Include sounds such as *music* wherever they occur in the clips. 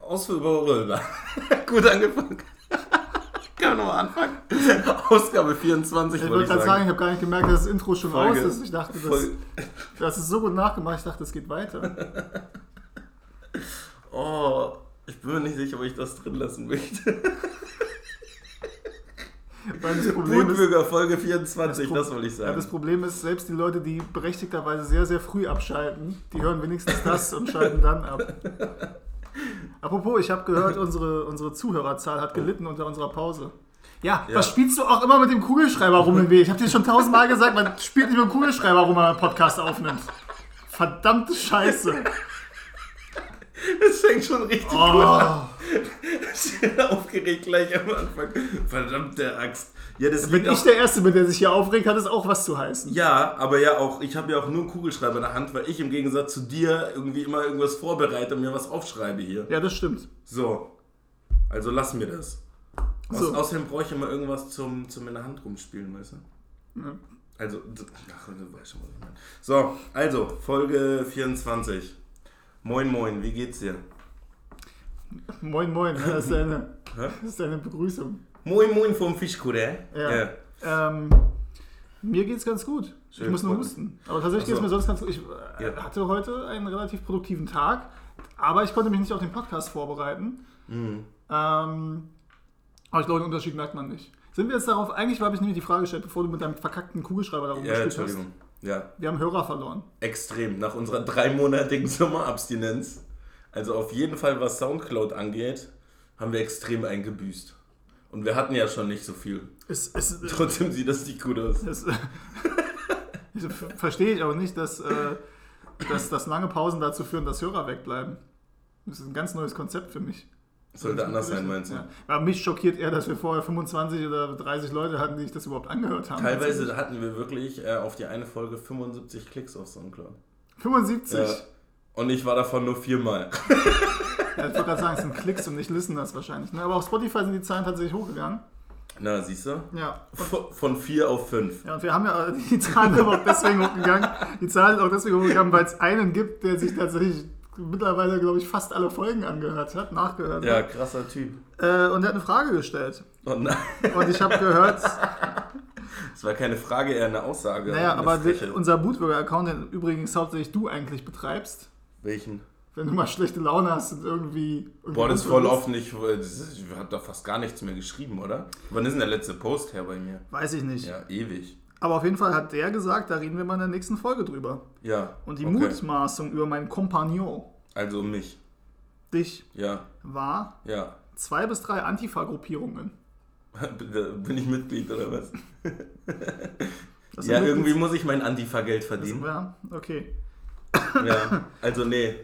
Ausführbar. *laughs* Gut angefangen. *laughs* Kann man nochmal anfangen? Ausgabe 24, Ich wollte gerade sagen, sagen. ich habe gar nicht gemerkt, dass das Intro schon Folge- aus ist. Ich dachte, das, das ist so gut nachgemacht, ich dachte, es geht weiter. *laughs* Oh, ich bin mir nicht sicher, ob ich das drin lassen möchte. Weil das Problem ist, Wutbürger Folge 24, Pro- das wollte ich ja, sagen. das Problem ist, selbst die Leute, die berechtigterweise sehr, sehr früh abschalten, die hören wenigstens das und schalten dann ab. *laughs* Apropos, ich habe gehört, unsere, unsere Zuhörerzahl hat gelitten unter unserer Pause. Ja, Ja. was spielst du auch immer mit dem Kugelschreiber rum im Weg? Ich habe dir schon tausendmal gesagt, man spielt nicht mit dem Kugelschreiber rum, wenn man einen Podcast aufnimmt. Verdammte Scheiße. Das fängt schon richtig gut Oh. an. *laughs* Ich bin aufgeregt gleich am Anfang. Verdammte Axt. Ja, das liegt ich der Erste bin, der sich hier aufregt, hat es auch was zu heißen. Ja, aber ja auch, ich habe ja auch nur einen Kugelschreiber in der Hand, weil ich im Gegensatz zu dir irgendwie immer irgendwas vorbereite und mir was aufschreibe hier. Ja, das stimmt. So. Also lass mir das. Aus, So. Außerdem brauche ich immer irgendwas zum, zum in der Hand rumspielen, weißt du? Ja. Also, ach, du weißt schon, was ich meine. So, also, Folge 24. Moin, moin, wie geht's dir? Moin, moin, ne? das ist deine, das ist deine Begrüßung. Moin, moin vom Fischkutter. Ja. Ähm, mir geht's ganz gut. Schön, ich muss nur husten. Aber tatsächlich Ach geht's so. mir sonst ganz gut. Ich äh, Ja. hatte heute einen relativ produktiven Tag, aber ich konnte mich nicht auf den Podcast vorbereiten. Mhm. Ähm, aber ich glaube, den Unterschied merkt man nicht. Sind wir jetzt darauf, eigentlich habe ich nämlich die Frage gestellt, bevor du mit deinem verkackten Kugelschreiber darum Ja, gespielt hast. Ja, Wir haben Hörer verloren. extrem. Nach unserer dreimonatigen Sommerabstinenz, also auf jeden Fall was Soundcloud angeht, haben wir extrem eingebüßt. Und wir hatten ja schon nicht so viel. Es, es, Trotzdem sieht das nicht gut aus. *laughs* Ich verstehe ich auch nicht, dass, äh, dass, dass lange Pausen dazu führen, dass Hörer wegbleiben. Das ist ein ganz neues Konzept für mich. Sollte anders sein, meinst du? Ja. Aber mich schockiert eher, dass wir vorher 25 oder 30 Leute hatten, die sich das überhaupt angehört haben. Teilweise hatten wir wirklich äh, auf die eine Folge 75 Klicks auf Soundcloud. 75? Ja. Ja. Und ich war davon nur viermal. ich wollte gerade sagen, es sind Klicks und nicht Listeners wahrscheinlich. Ne? Aber auf Spotify sind die Zahlen tatsächlich hochgegangen. Na, siehst du? Ja. Von von vier auf fünf. Ja, und wir haben ja die Zahlen sind auch deswegen hochgegangen. Die Zahlen sind auch deswegen hochgegangen, weil es einen gibt, der sich tatsächlich mittlerweile, glaube ich, fast alle Folgen angehört hat, nachgehört Ja, hat. krasser Typ. Äh, und der hat eine Frage gestellt. Oh nein, Und ich habe gehört, *laughs* das war keine Frage, eher eine Aussage. naja, eine aber die, unser Bootburger-Account, den übrigens hauptsächlich du eigentlich betreibst, Welchen? wenn du mal schlechte Laune hast und irgendwie. irgendwie Boah, das ist voll nicht. Das ist, hat doch fast gar nichts mehr geschrieben, oder? Wann ist denn der letzte Post her bei mir? Weiß ich nicht. Ja, ewig. Aber auf jeden Fall hat der gesagt, da reden wir mal in der nächsten Folge drüber. Ja. Und die okay. Mutmaßung über meinen Kompagnon, Also mich. dich, Ja, war ja. zwei bis drei Antifa-Gruppierungen. *laughs* Bin ich Mitglied oder was? *laughs* Ja, irgendwie muss ich mein Antifa-Geld das- verdienen. Ja, okay. Ja, also nee.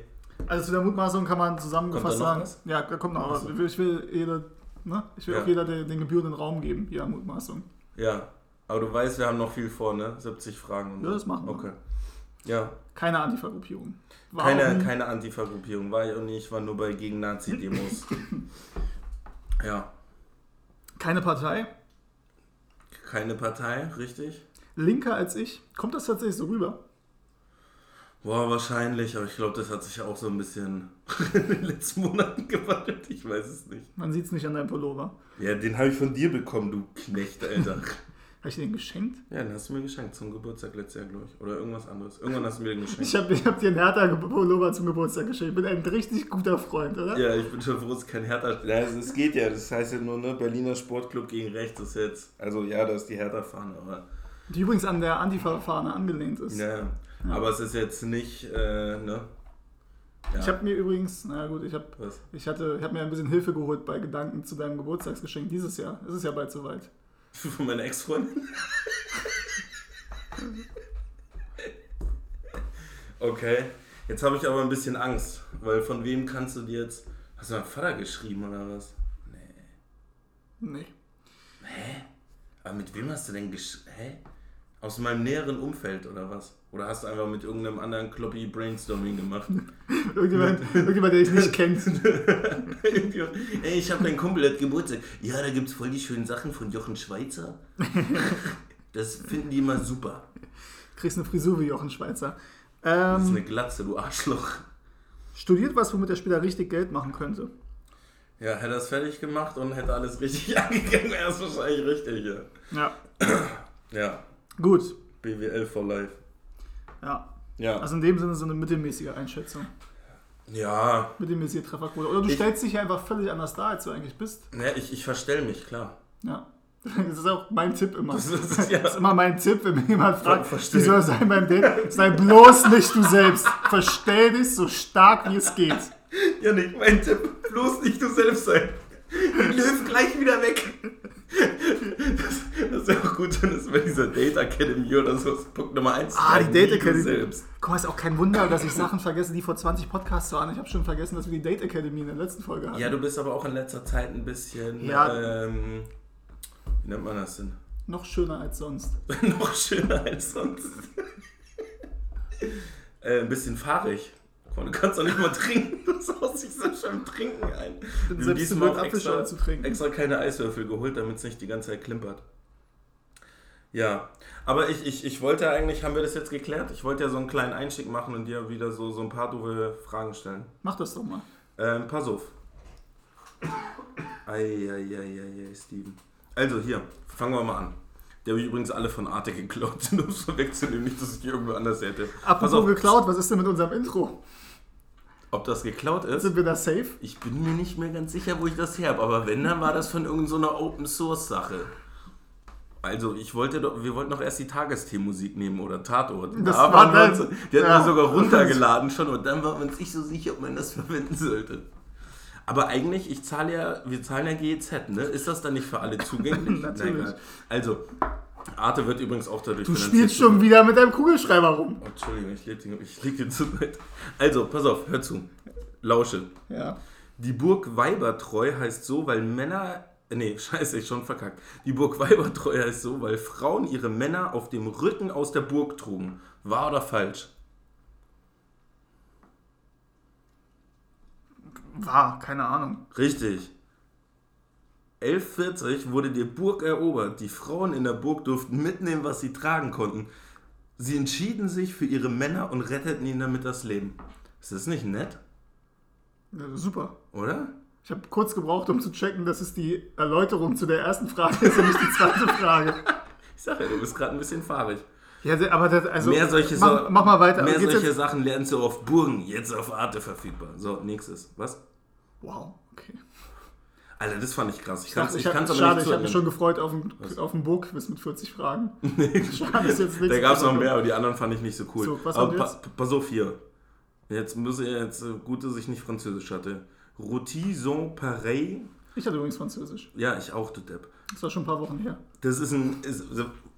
Also zu der Mutmaßung kann man zusammengefasst sagen. was? Ja, da kommt noch was. Ich will, ich will, jeder, ne? ich will Ja. auch jeder den, den gebührenden Raum geben, jeder Mutmaßung. Ja. Aber du weißt, wir haben noch viel vor, ne? 70 Fragen und Ja, das machen wir. Okay. Ja, Keine Antifa-Gruppierung. Keine, keine Antifa-Gruppierung war ich und ich war nur bei gegen Nazi-Demos. *laughs* ja, keine Partei. keine Partei, richtig? Linker als ich. Kommt das tatsächlich so rüber? Boah, wahrscheinlich, aber ich glaube, das hat sich auch so ein bisschen *laughs* in den letzten Monaten gewandelt. Ich weiß es nicht. Man sieht es nicht an deinem Pullover. Ja, den habe ich von dir bekommen, du Knecht, Alter. Habe ich dir den geschenkt? ja, den hast du mir geschenkt zum Geburtstag letztes Jahr, glaube ich. Oder irgendwas anderes. Irgendwann hast du mir den geschenkt. Ich habe hab dir einen Hertha-Pullover zum Geburtstag geschenkt. Ich bin ein richtig guter Freund, oder? Ja, ich bin schon froh, ist kein Hertha. Ja, es, es geht ja, das heißt ja nur, ne? Berliner Sportclub gegen rechts ist jetzt. Also ja, da ist die Hertha-Fahne, aber. Die übrigens an der Antifa-Fahne angelehnt ist. Ja, ja. Aber es ist jetzt nicht, äh, ne? Ja. Ich habe mir übrigens, na gut, ich habe ich hatte, ich hab mir ein bisschen Hilfe geholt bei Gedanken zu deinem Geburtstagsgeschenk dieses Jahr. Es ist ja bald soweit. Von meiner Ex-Freundin? okay. Jetzt habe ich aber ein bisschen Angst, weil von wem kannst du dir jetzt. Hast du meinen Vater geschrieben oder was? Nee. Nee. Aber mit wem hast du denn gesch... Hä? Aus meinem näheren Umfeld oder was? Oder hast du einfach mit irgendeinem anderen Kloppy Brainstorming gemacht? *laughs* Irgendjemand, *laughs* irgendjemand der dich nicht kennt. *laughs* Ey, ich habe einen Kumpel, hat Geburtstag. Ja, da gibt es voll die schönen Sachen von Jochen Schweizer. Das finden die immer super. Kriegst eine Frisur wie Jochen Schweizer. Das ist Ähm, eine Glatze, du Arschloch. Studiert was, womit er später richtig Geld machen könnte. Ja, hätte er es fertig gemacht und hätte alles richtig angegangen, wäre es wahrscheinlich richtig, ja. Ja. Ja, Gut. BWL for life. Ja. Ja. Also in dem Sinne so eine mittelmäßige Einschätzung. ja, Mittelmäßige Trefferquote. Oder du Ich- stellst dich ja einfach völlig anders dar, als du eigentlich bist. ne, ich, ich verstell mich, klar. Ja. *laughs* Das ist auch mein Tipp immer. Das *laughs* Das ist- ist, ja. immer mein Tipp, wenn mir jemand fragt, wie soll es sein beim Date? Sei bloß nicht du selbst. Verstell dich so stark wie es geht. Ja, nicht mein Tipp. Bloß nicht du selbst sein. Löw gleich wieder weg. Das, das wäre auch gut, wenn es bei dieser Date Academy oder so ist. Punkt Nummer 1. Ah, die Date Academy. Selbst. Guck mal, ist auch kein Wunder, dass ich Sachen vergesse, die vor 20 Podcasts waren. Ich habe schon vergessen, dass wir die Date Academy in der letzten Folge hatten. Ja, du bist aber auch in letzter Zeit ein bisschen. Ja. Ähm, wie nennt man das denn? Noch schöner als sonst. *laughs* Noch schöner als sonst. äh, ein bisschen fahrig. Du kannst doch nicht mal trinken. *laughs* Du saust dich selbst schon Trinken ein. Bin Wir selbst diesmal auch extra, zu trinken. extra keine Eiswürfel geholt, damit es nicht die ganze Zeit klimpert. Ja, aber ich, ich, ich wollte eigentlich, haben wir das jetzt geklärt? Ich wollte ja so einen kleinen Einstieg machen und dir wieder so, so ein paar doofe Fragen stellen. Mach das doch mal. Ähm, pass auf. Eieieiei, Steven. Also hier, fangen wir mal an. Die habe ich übrigens alle von Arte geklaut, *laughs* um es vorwegzunehmen, nicht, dass ich die irgendwo anders hätte. Pass Apropos auf, geklaut, was ist denn mit unserem Intro? Ob das geklaut ist? Sind wir da safe? Ich bin mir nicht mehr ganz sicher, wo ich das her habe, aber wenn, dann war das von irgendeiner so Open Source Sache. Also, ich wollte doch, wir wollten doch erst die Tagesthemenmusik nehmen oder Tatort. Das Da war dann- uns, die hatten ja. wir sogar runtergeladen schon und dann waren wir uns nicht so sicher, ob man das *laughs* verwenden sollte. Aber eigentlich, ich zahle ja, wir zahlen ja GEZ, ne? Ist das dann nicht für alle zugänglich? *laughs* Natürlich. egal. Also, Arte wird übrigens auch dadurch Du spielst schon wieder mit deinem Kugelschreiber rum. Oh, Entschuldigung, ich leg, den- ich leg dir zu weit. Also, pass auf, hör zu. Lausche. Ja. Die Burg Weibertreu heißt so, weil Männer. Nee, scheiße, ich schon verkackt. Die Burg Weibertreu heißt so, weil Frauen ihre Männer auf dem Rücken aus der Burg trugen. Wahr oder falsch? War, keine Ahnung. Richtig. 1140 wurde die Burg erobert. Die Frauen in der Burg durften mitnehmen, was sie tragen konnten. Sie entschieden sich für ihre Männer und retteten ihnen damit das Leben. Ist das nicht nett, Ja, super. oder? Ich habe kurz gebraucht, um zu checken, dass es die Erläuterung zu der ersten Frage ist und nicht die zweite Frage. Ich sag ja, du bist gerade ein bisschen fahrig. Ja, aber das, also. mehr solche, mach, so- mach mal weiter. mehr Geht's solche jetzt? Sachen lernst du auf Burgen, jetzt auf Arte verfügbar. So, nächstes. Was? Wow, okay. Alter, das fand ich krass. Ich Ich kann's, dachte, ich ich kann's hab, schade, ich habe mich schon gefreut auf einen, auf einen Burgquiz mit 40 Fragen. *laughs* *laughs* schade, ist jetzt nichts. Da gab es noch mehr, aber die anderen fand ich nicht so cool. So, was aber pa pass auf hier. Jetzt muss ich jetzt, äh, gut, dass ich nicht Französisch hatte. Rôti sont pareil. Ich hatte übrigens Französisch. Ja, ich auch, du Depp. Das war schon ein paar Wochen her. Das ist ein, ist,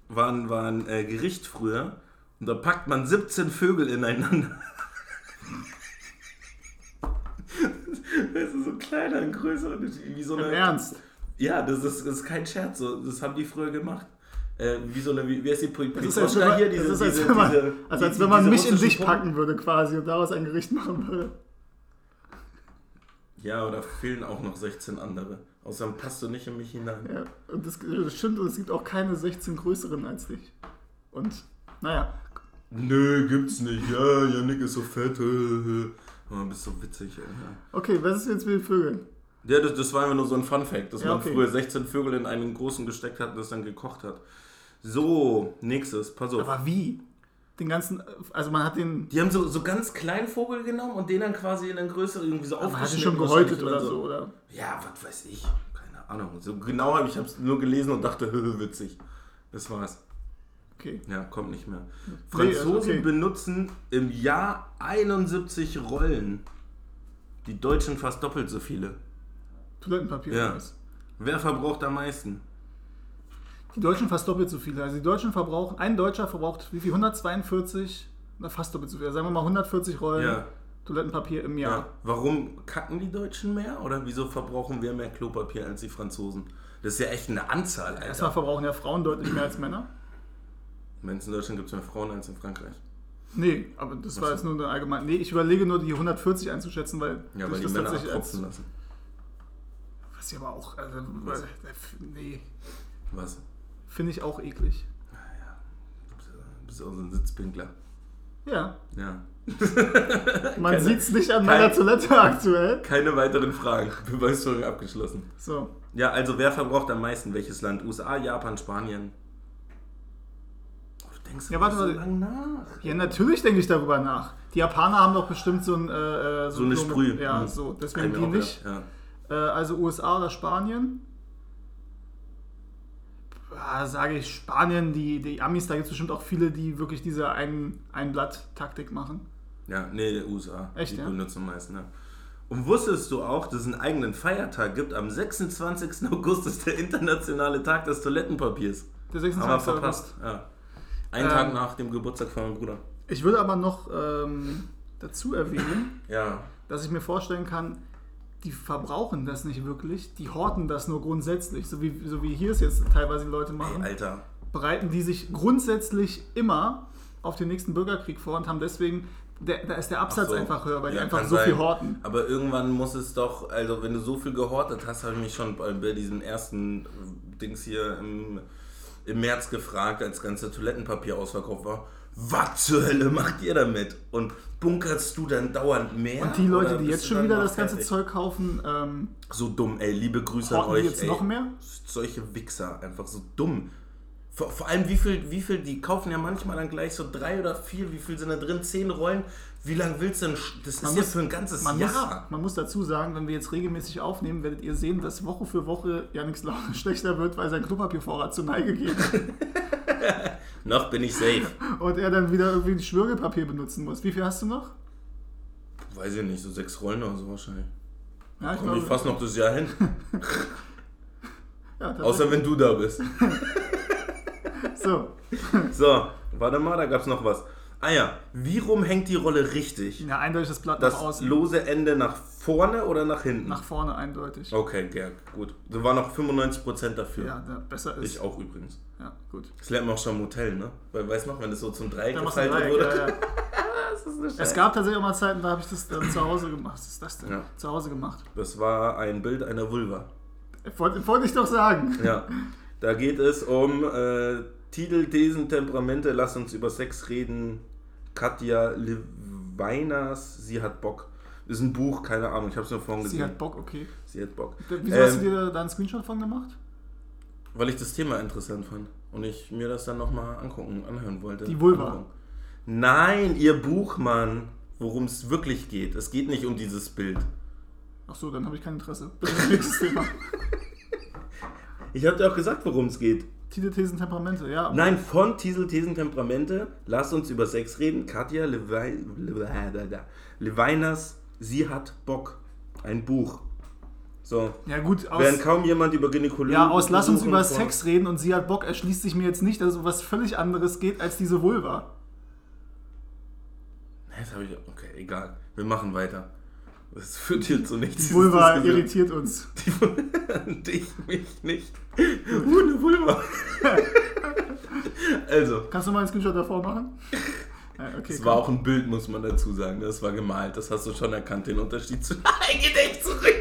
war ein, war ein äh, Gericht früher. Und da packt man 17 Vögel ineinander. *laughs* Das ist so kleiner und größer. Wie so Im eine, Ernst. Ja, das ist, das ist kein Scherz. So, das haben die früher gemacht. Äh, wie so eine, wie, wie heißt die Pri- Das ist, als man, hier? Diese- ist, als diese- wenn man, diese- also als die- wenn man mich in Pumpen. packen würde quasi und daraus ein Gericht machen würde. Ja, oder fehlen auch noch 16 andere. Außerdem passt du nicht in mich hinein. Ja, und das, das stimmt, und es gibt auch keine 16 größeren als dich. Und, naja, Nö, gibt's nicht. Ja, Janik ist so fett. *laughs* Oh, bist so witzig, ey. okay, was ist jetzt mit den Vögeln? Ja, das, das war einfach nur so ein Fun-Fact, dass Ja, man okay. früher 16 Vögel in einen großen gesteckt hat und das dann gekocht hat. So, nächstes, pass auf. Aber wie? Den ganzen, also man hat den, Die haben so, so ganz kleinen Vogel genommen und den dann quasi in einen größeren irgendwie so man hat aufgeschnitten. schon gehäutet oder so, oder? Ja, was weiß ich. Keine Ahnung. So genau habe ich es nur gelesen und dachte, *laughs* witzig. Das war's. Okay. Ja, kommt nicht mehr. Nee, also Franzosen okay. benutzen im Jahr 71 Rollen. Die Deutschen fast doppelt so viele. Toilettenpapier Ja. Wer verbraucht am meisten? Die Deutschen fast doppelt so viele. Also die Deutschen verbrauchen, ein Deutscher verbraucht wie viel? 142? Na, fast doppelt so viel. Sagen wir mal 140 Rollen Ja. Toilettenpapier im ja. Jahr. Warum kacken die Deutschen mehr? Oder wieso verbrauchen wir mehr Klopapier als die Franzosen? Das ist ja echt eine Anzahl, Erstmal Alter. verbrauchen ja Frauen deutlich mehr als Männer. Meinst du, in Deutschland gibt es mehr Frauen als in Frankreich? Nee, aber das war Ach jetzt nur eine allgemeine. Nee, ich überlege nur die 140 einzuschätzen, weil Ja, weil die das Männer tatsächlich als. lassen. Was ja aber auch. Also, Was? äh, nee, Was? finde ich auch eklig. Du bist, du bist auch so ein Sitzpinkler. Ja. Ja. *laughs* Man Keine- sieht es nicht an kein- meiner Toilette aktuell. Keine weiteren Fragen. Beweisführung abgeschlossen. So. Ja, also wer verbraucht am meisten? Welches Land? USA, Japan, Spanien? Oh, du denkst Ja, warte, so lang nach. Ja, natürlich denke ich darüber nach. Die Japaner haben doch bestimmt so ein. Äh, äh, So eine mit- Sprüh. Ja, Mhm. so. Deswegen die nicht. gedacht, Äh, also USA oder Spanien. Ah, sage ich Spanien, die, die Amis, da gibt es bestimmt auch viele, die wirklich diese ein, Einblatt-Taktik machen. Ja, ja nee, USA. Echt, die ja? benutzen am meisten, ja. Und wusstest du auch, dass es einen eigenen Feiertag gibt? Am 26. August ist der internationale Tag des Toilettenpapiers. Der Haben wir 26. verpasst. August. Ja. Ein Ähm, Tag nach dem Geburtstag von meinem Bruder. Ich würde aber noch ähm, dazu erwähnen, *clears throat* Ja. dass ich mir vorstellen kann, die verbrauchen das nicht wirklich, die horten das nur grundsätzlich, so wie, so wie hier es jetzt teilweise die Leute Ey, machen. Alter. bereiten die sich grundsätzlich immer auf den nächsten Bürgerkrieg vor und haben deswegen, der, da ist der Absatz so. einfach höher, weil die Ja, einfach kann so sein. viel horten. Aber irgendwann muss es doch, also wenn du so viel gehortet hast, habe ich mich schon bei, bei diesem ersten Dings hier im, im März gefragt, als ganze Toilettenpapier ausverkauft war. Was zur Hölle macht ihr damit? Und bunkerst du dann dauernd mehr? Und die Leute, die jetzt schon wieder das ganze fertig? Zeug kaufen, ähm, So dumm, ey, liebe Grüße an euch. die jetzt ey. noch mehr? Solche Wichser, einfach so dumm. Vor, vor allem, wie viel, wie viel, die kaufen ja manchmal dann gleich so drei oder vier, wie viel sind da drin? Zehn Rollen. Wie lange willst du denn? Das Man ist ja muss- für ein ganzes Man muss, Jahr. man muss dazu sagen, wenn wir jetzt regelmäßig aufnehmen, werdet ihr sehen, dass Woche für Woche Janiks Laune *laughs* schlechter wird, weil sein Klopapiervorrat zur Neige geht *laughs* Noch bin ich safe. und er dann wieder irgendwie ein Schwürgelpapier benutzen muss. Wie viel hast du noch? Weiß ich nicht, so sechs Rollen oder so wahrscheinlich. Ja, ich Komm ich fast noch das Jahr hin. *laughs* ja. Außer wenn du da bist. so. So, warte mal, da gab's noch was. Ah ja, wie rum hängt die Rolle richtig? Ja, eindeutig das Blatt Das nach außen. lose Ende nach vorne oder nach hinten? Nach vorne eindeutig. Okay, ja, gut. Da waren noch 95% dafür. Ja, der besser ist. Ich auch übrigens. Ja, gut. Das lernt man auch schon im Hotel, ne? Weil, weißt du noch, wenn das so zum Dreieck machst du gefaltet Dreieck, wurde? ja, ja. *laughs* Das ist eine Es Scheiße. gab tatsächlich auch mal Zeiten, da habe ich das dann zu Hause gemacht. Was ist das denn? Ja. Zu Hause gemacht. Das war ein Bild einer Vulva. Wollte wollte ich doch sagen. Ja, *laughs* da geht es um äh, Titel, Thesen, Temperamente. Lass uns über Sex reden. Katja Leweinas, sie hat Bock. Ist ein Buch, keine Ahnung, ich habe es nur vorhin Sie gesehen. hat Bock, okay. sie hat Bock. Wieso hast du Ähm, dir da einen Screenshot von gemacht? Weil ich das Thema interessant fand und ich mir das dann nochmal angucken, anhören wollte. Die Vulva. Angucken. Nein, ihr Buch, Mann. Worum es wirklich geht. Es geht nicht um dieses Bild. Ach so, dann habe ich kein Interesse. *laughs* Nächstes Thema. Ich habe dir auch gesagt, worum es geht. Titel, Thesen, Temperamente, ja. Nein, von Tiesel, Thesen, Temperamente. Lass uns über Sex reden. Katja Lewei- Lewe- Leweinas, sie hat Bock. Ein Buch. So. Ja gut, aus, Während kaum jemand über Gynäkologie. ja, aus Lass uns über Sex reden und sie hat Bock erschließt sich mir jetzt nicht, dass es um was völlig anderes geht als diese Vulva. Das habe ich. Okay, egal. Wir machen weiter. Das führt hier zu nichts. Die Vulva irritiert uns. *laughs* Dich, mich nicht. Uh, eine Vulva. *laughs* also, Kannst du mal einen Screenshot davor machen? *laughs* Okay, es war auch ein Bild, muss man dazu sagen. Das war gemalt. Das hast du schon erkannt, den Unterschied zu. Nein, geh nicht zurück!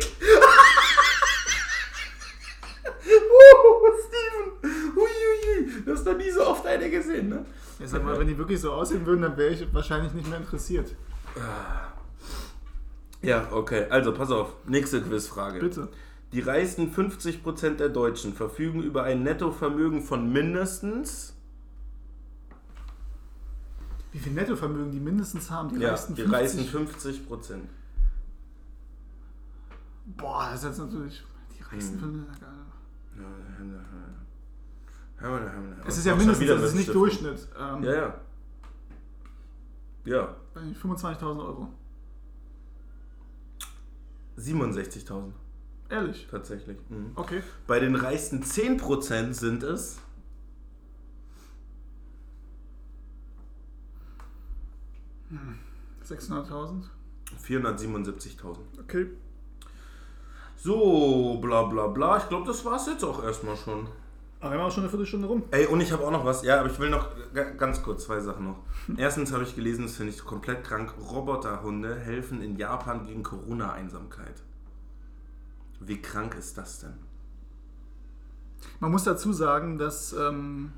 uh, Steven! Uiuiui. Du hast noch nie so oft eine gesehen, ne? Ja, sag mal, wenn die wirklich so aussehen würden, dann wäre ich wahrscheinlich nicht mehr interessiert. Ja, okay. Also, pass auf. Nächste Quizfrage. Bitte. Die reichsten 50% der Deutschen verfügen über ein Nettovermögen von mindestens. Wie viel Nettovermögen die mindestens haben, die Ja, reichsten die 50? reichsten 50%. Boah, das ist jetzt natürlich. Die reichsten Hm. 50. Es ist ja mindestens, das ist nicht. Durchschnitt. Ähm, Ja, ja. Ja, weiß nicht, 25.000 Euro. 67.000 Ehrlich. tatsächlich. Mhm. Okay. Bei den reichsten 10% sind es. Hm. 600.000. 477.000. Okay. So, bla bla bla. Ich glaube, das war's jetzt auch erstmal schon. Aber wir haben auch schon eine Viertelstunde rum. Ey, und ich habe auch noch was. Ja, aber ich will noch ga- ganz kurz zwei Sachen noch. *laughs* Erstens habe ich gelesen, das finde ich komplett krank. Roboterhunde helfen in Japan gegen Corona-Einsamkeit. Wie krank ist das denn? Man muss dazu sagen, dass ähm,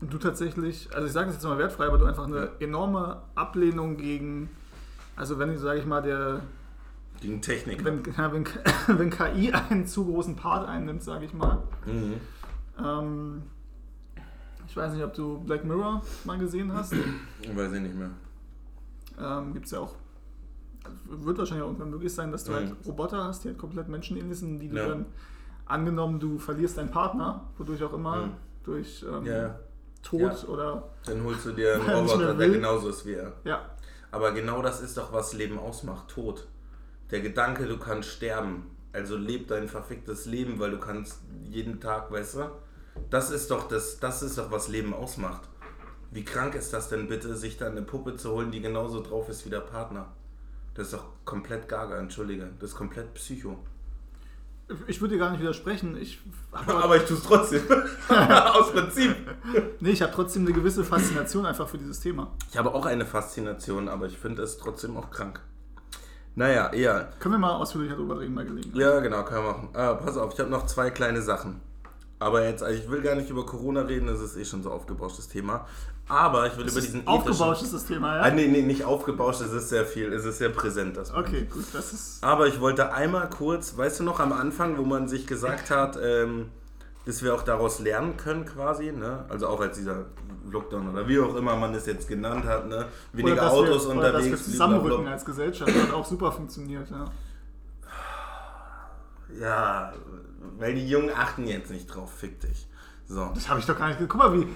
du tatsächlich, also ich sage das jetzt mal wertfrei, aber du einfach eine enorme Ablehnung gegen, also wenn, sage ich mal, der, Gegen Technik. wenn, *laughs* ja, wenn, *laughs* wenn KI einen zu großen Part einnimmt, sage ich mal. Mhm. Ähm, ich weiß nicht, ob du Black Mirror mal gesehen hast. *clears throat* Weiß ich nicht mehr. Ähm, Gibt es ja auch. Wird wahrscheinlich auch irgendwann möglich sein, dass du Mhm. halt Roboter hast, die halt komplett menschenähnlich sind, die du Ja. dann angenommen, du verlierst deinen Partner, wodurch auch immer, Mhm. durch ähm, Ja. Tod Ja. oder Dann holst du dir einen *laughs* er Roboter, der genauso ist wie er. ja, Aber genau das ist doch, was Leben ausmacht. Tod. Der Gedanke, du kannst sterben. Also leb dein verficktes Leben, weil du kannst jeden Tag, weißt du? Das ist doch das, das ist doch, was Leben ausmacht. Wie krank ist das denn bitte, sich da eine Puppe zu holen, die genauso drauf ist wie der Partner? Das ist doch komplett gaga, entschuldige. Das ist komplett Psycho. ich würde dir gar nicht widersprechen. Ich habe Aber ich tue es trotzdem. *laughs* Aus Prinzip. nee, ich habe trotzdem eine gewisse Faszination einfach für dieses Thema. Ich habe auch eine Faszination, aber ich finde es trotzdem auch krank. Naja, eher. Können wir mal ausführlicher darüber reden bei Gelegenheit. Ja, genau, können wir machen. Ah, pass auf, ich habe noch zwei kleine Sachen. Aber jetzt, also ich will gar nicht über Corona reden, das ist eh schon so aufgebauschtes Thema. Aber ich will über diesen Aufgebauscht ist das Thema, ja? Ah, nee, nee, nicht aufgebauscht, es ist sehr viel, es ist sehr präsent, das Okay, gut, das ist. Aber ich wollte einmal kurz, weißt du noch, am Anfang, wo man sich gesagt *clears throat* hat, ähm, dass wir auch daraus lernen können quasi, ne? Also auch als dieser Lockdown oder wie auch immer man es jetzt genannt hat, ne? Weniger Autos wir, oder dass wir unterwegs, zusammenrücken als Gesellschaft. Das hat auch super funktioniert, ja. Ja, weil die Jungen achten jetzt nicht drauf, fick dich. So. Das habe ich doch gar nicht. Guck mal, wie.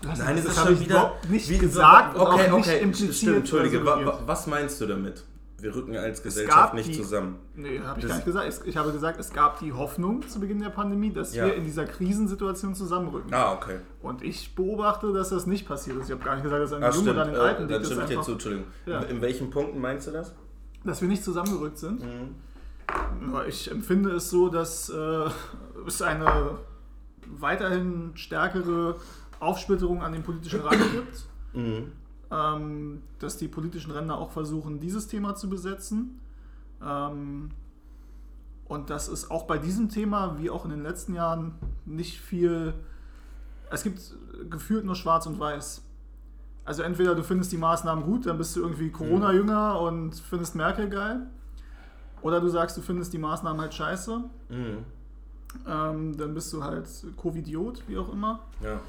Das, Nein, es das ist habe schon ich wieder überhaupt nicht wie gesagt und okay, auch nicht okay, impliziert. Stimmt, Entschuldige, wa, wa, was meinst du damit? Wir rücken als Gesellschaft nicht die- zusammen. Nee, habe ich Das- gar nicht gesagt. Es- Ich habe gesagt, es gab die Hoffnung zu Beginn der Pandemie, dass Ja. wir in dieser Krisensituation zusammenrücken. Ah, okay. Und ich beobachte, dass das nicht passiert ist. Ich habe gar nicht gesagt, dass Jungen stimmt. oder an den Äh, Alten dann liegt. Das stimme ich dir zu, Entschuldigung. Ja. In welchen Punkten meinst du das? dass wir nicht zusammengerückt sind. Mhm. Ich empfinde es so, dass äh, es eine weiterhin stärkere Aufsplitterung an den politischen Rand gibt. Mhm. Ähm, dass die politischen Ränder auch versuchen, dieses Thema zu besetzen. Ähm, und dass es auch bei diesem Thema, wie auch in den letzten Jahren, nicht viel. Es gibt gefühlt nur Schwarz und Weiß. Also entweder du findest die Maßnahmen gut, dann bist du irgendwie Corona-Jünger und findest Merkel geil. Oder du sagst, du findest die Maßnahmen halt scheiße. Mhm. Ähm, dann bist du halt Covidiot, wie auch immer. Ja.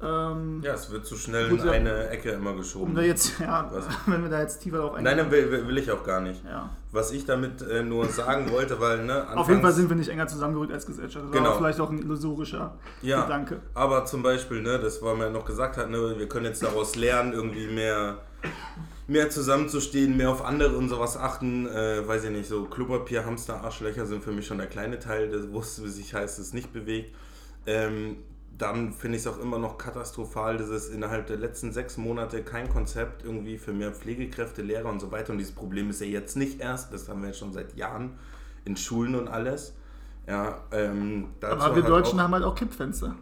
Ähm, ja, es wird zu schnell in eine Ecke immer geschoben. Da jetzt, ja, *laughs* *laughs* wenn wir da jetzt tiefer drauf Nein, nein, will, will ich auch gar nicht. Ja. Was ich damit äh, nur sagen wollte, weil, ne, Auf jeden Fall sind wir nicht enger zusammengerückt als Gesellschaft. Das Genau. war vielleicht auch ein illusorischer Ja. Gedanke. Aber zum Beispiel, ne, das, was man noch gesagt hat, ne, wir können jetzt daraus lernen, irgendwie mehr, mehr zusammenzustehen, mehr auf andere und sowas achten. Äh, weiß ich nicht, so Klopapier, Hamster, Arschlöcher sind für mich schon der kleine Teil, das wusste, wie sich heißt, es nicht bewegt. Ähm, dann finde ich es auch immer noch katastrophal, dass es innerhalb der letzten sechs Monate kein Konzept irgendwie für mehr Pflegekräfte, Lehrer und so weiter. Und dieses Problem ist ja jetzt nicht erst, das haben wir jetzt schon seit Jahren in Schulen und alles. Ja, ähm, Aber wir hat Deutschen auch- haben halt auch Kippfenster.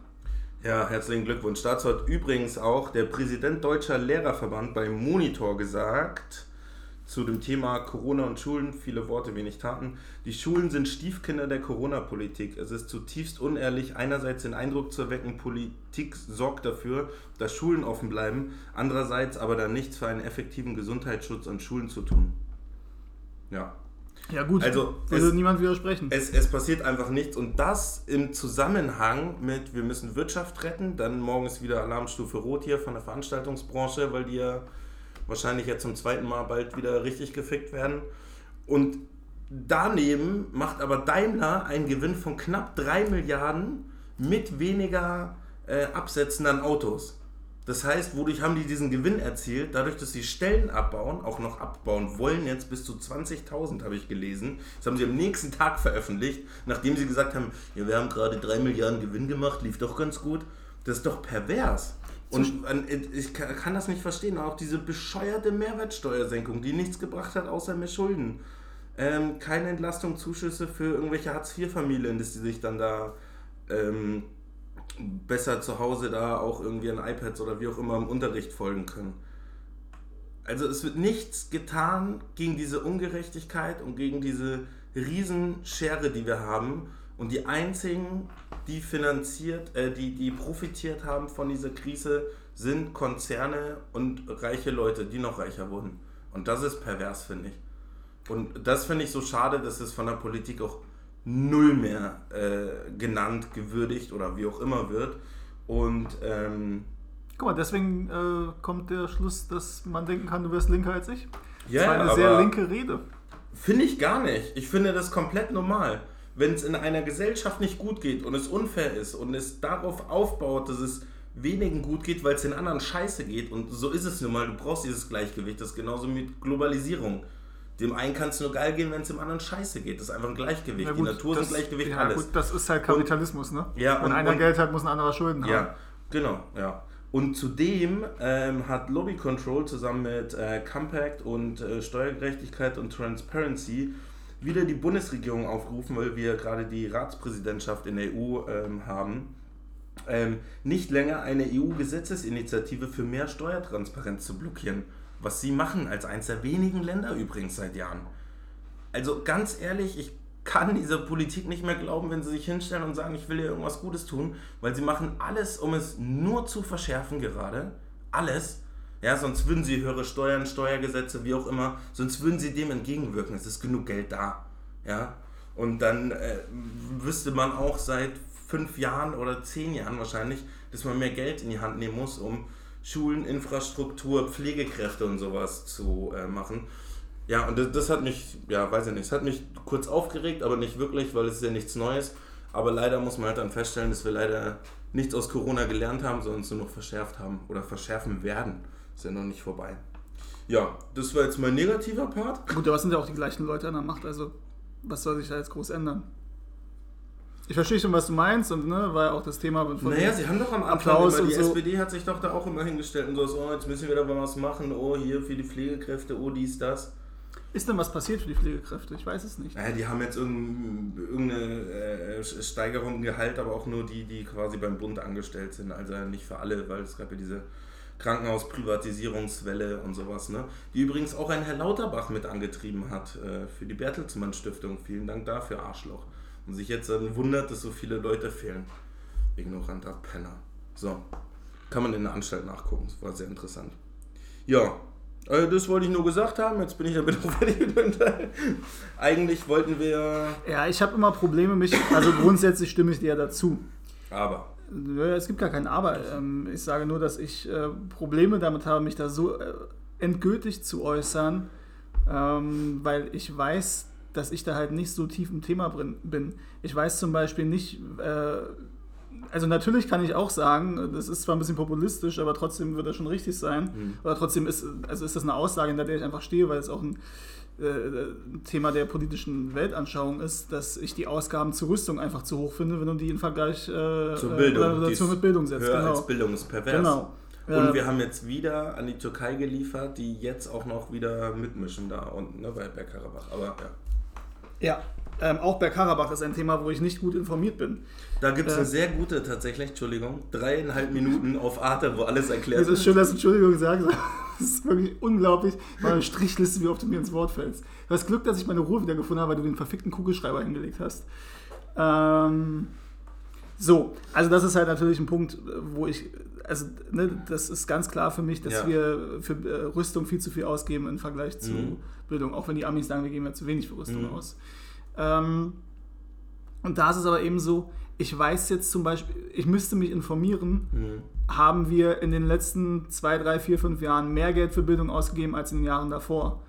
ja, herzlichen Glückwunsch. Dazu hat übrigens auch der Präsident Deutscher Lehrerverband beim Monitor gesagt, zu dem Thema Corona und Schulen, viele Worte, wenig Taten. Die Schulen sind Stiefkinder der Corona-Politik. Es ist zutiefst unehrlich, einerseits den Eindruck zu erwecken, Politik sorgt dafür, dass Schulen offen bleiben, andererseits aber dann nichts für einen effektiven Gesundheitsschutz an Schulen zu tun. Ja, Ja gut, Also, würde es- niemand widersprechen. es, es passiert einfach nichts und das im Zusammenhang mit, wir müssen Wirtschaft retten, dann morgen ist wieder Alarmstufe Rot hier von der Veranstaltungsbranche, weil die ja wahrscheinlich jetzt zum zweiten Mal bald wieder richtig gefickt werden. Und daneben macht aber Daimler einen Gewinn von knapp 3 Milliarden mit weniger äh, Absätzen an Autos. Das heißt, wodurch haben die diesen Gewinn erzielt? Dadurch, dass sie Stellen abbauen, auch noch abbauen wollen, jetzt bis zu 20.000 habe ich gelesen. Das haben sie am nächsten Tag veröffentlicht, nachdem sie gesagt haben, ja, wir haben gerade 3 Milliarden Gewinn gemacht, lief doch ganz gut. Das ist doch pervers. Und an- ich kann kann das nicht verstehen. Auch diese bescheuerte Mehrwertsteuersenkung, die nichts gebracht hat, außer mehr Schulden. Ähm, keine Entlastung, Zuschüsse für irgendwelche Hartz-IV-Familien, dass die sich dann da ähm, besser zu Hause da auch irgendwie an iPads oder wie auch immer im Unterricht folgen können. Also es wird nichts getan gegen diese Ungerechtigkeit und gegen diese Riesenschere, die wir haben. Und die einzigen, die finanziert, äh, die, die profitiert haben von dieser Krise, sind Konzerne und reiche Leute, die noch reicher wurden. Und das ist pervers, finde ich. Und das finde ich so schade, dass es von der Politik auch null mehr äh, genannt, gewürdigt oder wie auch immer wird. Und ähm, Guck mal, deswegen äh, kommt der Schluss, dass man denken kann, du wärst linker als ich. Ja, das war eine sehr linke Rede. Finde ich gar nicht. Ich finde das komplett normal. Wenn es in einer Gesellschaft nicht gut geht und es unfair ist und es darauf aufbaut, dass es wenigen gut geht, weil es den anderen scheiße geht. Und so ist es nun mal. Du brauchst dieses Gleichgewicht. Das ist genauso mit Globalisierung. Dem einen kann es nur geil gehen, wenn es dem anderen scheiße geht. Das ist einfach ein Gleichgewicht. Ja, Die gut, Natur ist das, ein Gleichgewicht, ja, alles. Gut, das ist halt Kapitalismus, ne? Ja, Wenn und- einer und- Geld hat, muss ein anderer Schulden haben. Ja, genau, ja. Und zudem ähm, hat Lobby Control zusammen mit äh, Compact und äh, Steuergerechtigkeit und Transparency wieder die Bundesregierung aufgerufen, weil wir gerade die Ratspräsidentschaft in der EU ähm, haben, ähm, nicht länger eine EU-Gesetzesinitiative für mehr Steuertransparenz zu blockieren. Was sie machen, als eines der wenigen Länder übrigens seit Jahren. Also ganz ehrlich, ich kann dieser Politik nicht mehr glauben, wenn sie sich hinstellen und sagen, ich will hier irgendwas Gutes tun, weil sie machen alles, um es nur zu verschärfen gerade. Alles. Ja, sonst würden sie höhere Steuern, Steuergesetze, wie auch immer, sonst würden sie dem entgegenwirken. Es ist genug Geld da. Ja. Und dann äh, wüsste man auch seit fünf Jahren oder zehn Jahren wahrscheinlich, dass man mehr Geld in die Hand nehmen muss, um Schulen, Infrastruktur, Pflegekräfte und sowas zu äh, machen. Ja, und das, das hat mich, ja, weiß ich nicht, es hat mich kurz aufgeregt, aber nicht wirklich, weil es ist ja nichts Neues. Aber leider muss man halt dann feststellen, dass wir leider nichts aus Corona gelernt haben, sondern es nur noch verschärft haben oder verschärfen werden. Ist ja noch nicht vorbei. Ja, das war jetzt mein negativer Part. Gut, aber es sind ja auch die gleichen Leute an der Macht, also was soll sich da jetzt groß ändern? Ich verstehe schon, was du meinst und ne, war ja auch das Thema von Naja, sie haben doch am Anfang Applaus immer, die so. SPD hat sich doch da auch immer hingestellt und so, oh, jetzt müssen wir da mal was machen, oh, hier für die Pflegekräfte, oh, dies, das. Ist denn was passiert für die Pflegekräfte? Ich weiß es nicht. Naja, die haben jetzt irgend- irgendeine äh, Steigerung im Gehalt, aber auch nur die, die quasi beim Bund angestellt sind. Also nicht für alle, weil es gab ja diese Krankenhausprivatisierungswelle und sowas, ne? Die übrigens auch ein Herr Lauterbach mit angetrieben hat äh, für die Bertelsmann Stiftung. Vielen Dank dafür, Arschloch. Und sich jetzt dann wundert, dass so viele Leute fehlen. Ignoranter Penner. So. Kann man in der Anstalt nachgucken. Das war sehr interessant. Ja, äh, das wollte ich nur gesagt haben. Jetzt bin ich damit auch *laughs* fertig mit dem Teil. Eigentlich wollten wir. Ja, ich habe immer Probleme, mich, also grundsätzlich stimme ich dir dazu. Aber. Es gibt gar kein Aber. Ähm, Ich sage nur, dass ich äh, Probleme damit habe, mich da so äh, endgültig zu äußern, ähm, weil ich weiß, dass ich da halt nicht so tief im Thema bin. Ich weiß zum Beispiel nicht, äh, also natürlich kann ich auch sagen, das ist zwar ein bisschen populistisch, aber trotzdem wird das schon richtig sein. Mhm. Oder trotzdem ist, also ist das eine Aussage, hinter der ich einfach stehe, weil es auch ein Thema der politischen Weltanschauung ist, dass ich die Ausgaben zur Rüstung einfach zu hoch finde, wenn du die im Vergleich äh, Zur äh, Bildung. Ist mit Bildung setzt. Höher Genau. als Bildung ist pervers. genau. Und Äh, wir haben jetzt wieder an die Türkei geliefert, die jetzt auch noch wieder mitmischen da unten ne, bei Bergkarabach. Aber ja. ja, ähm, auch Bergkarabach ist ein Thema, wo ich nicht gut informiert bin. Da gibt es Äh. eine sehr gute, tatsächlich, Entschuldigung, dreieinhalb Minuten auf Arte, wo alles erklärt Es ist schön, dass du Entschuldigung sagst. *laughs* Das ist wirklich unglaublich. Meine Strichliste, wie oft du mir ins Wort fällst. Du hast Glück, dass ich meine Ruhe wiedergefunden habe, weil du den verfickten Kugelschreiber hingelegt hast. Ähm, so, also das ist halt natürlich ein Punkt, wo ich, also ne, das ist ganz klar für mich, dass Ja. wir für äh, Rüstung viel zu viel ausgeben im Vergleich zu Mhm. Bildung, auch wenn die Amis sagen, wir geben ja zu wenig für Rüstung Mhm. aus. Ähm, und da ist es aber eben so, ich weiß jetzt zum Beispiel, ich müsste mich informieren, Mhm. Haben wir in den letzten zwei, drei, vier, fünf Jahren mehr Geld für Bildung ausgegeben als in den Jahren davor.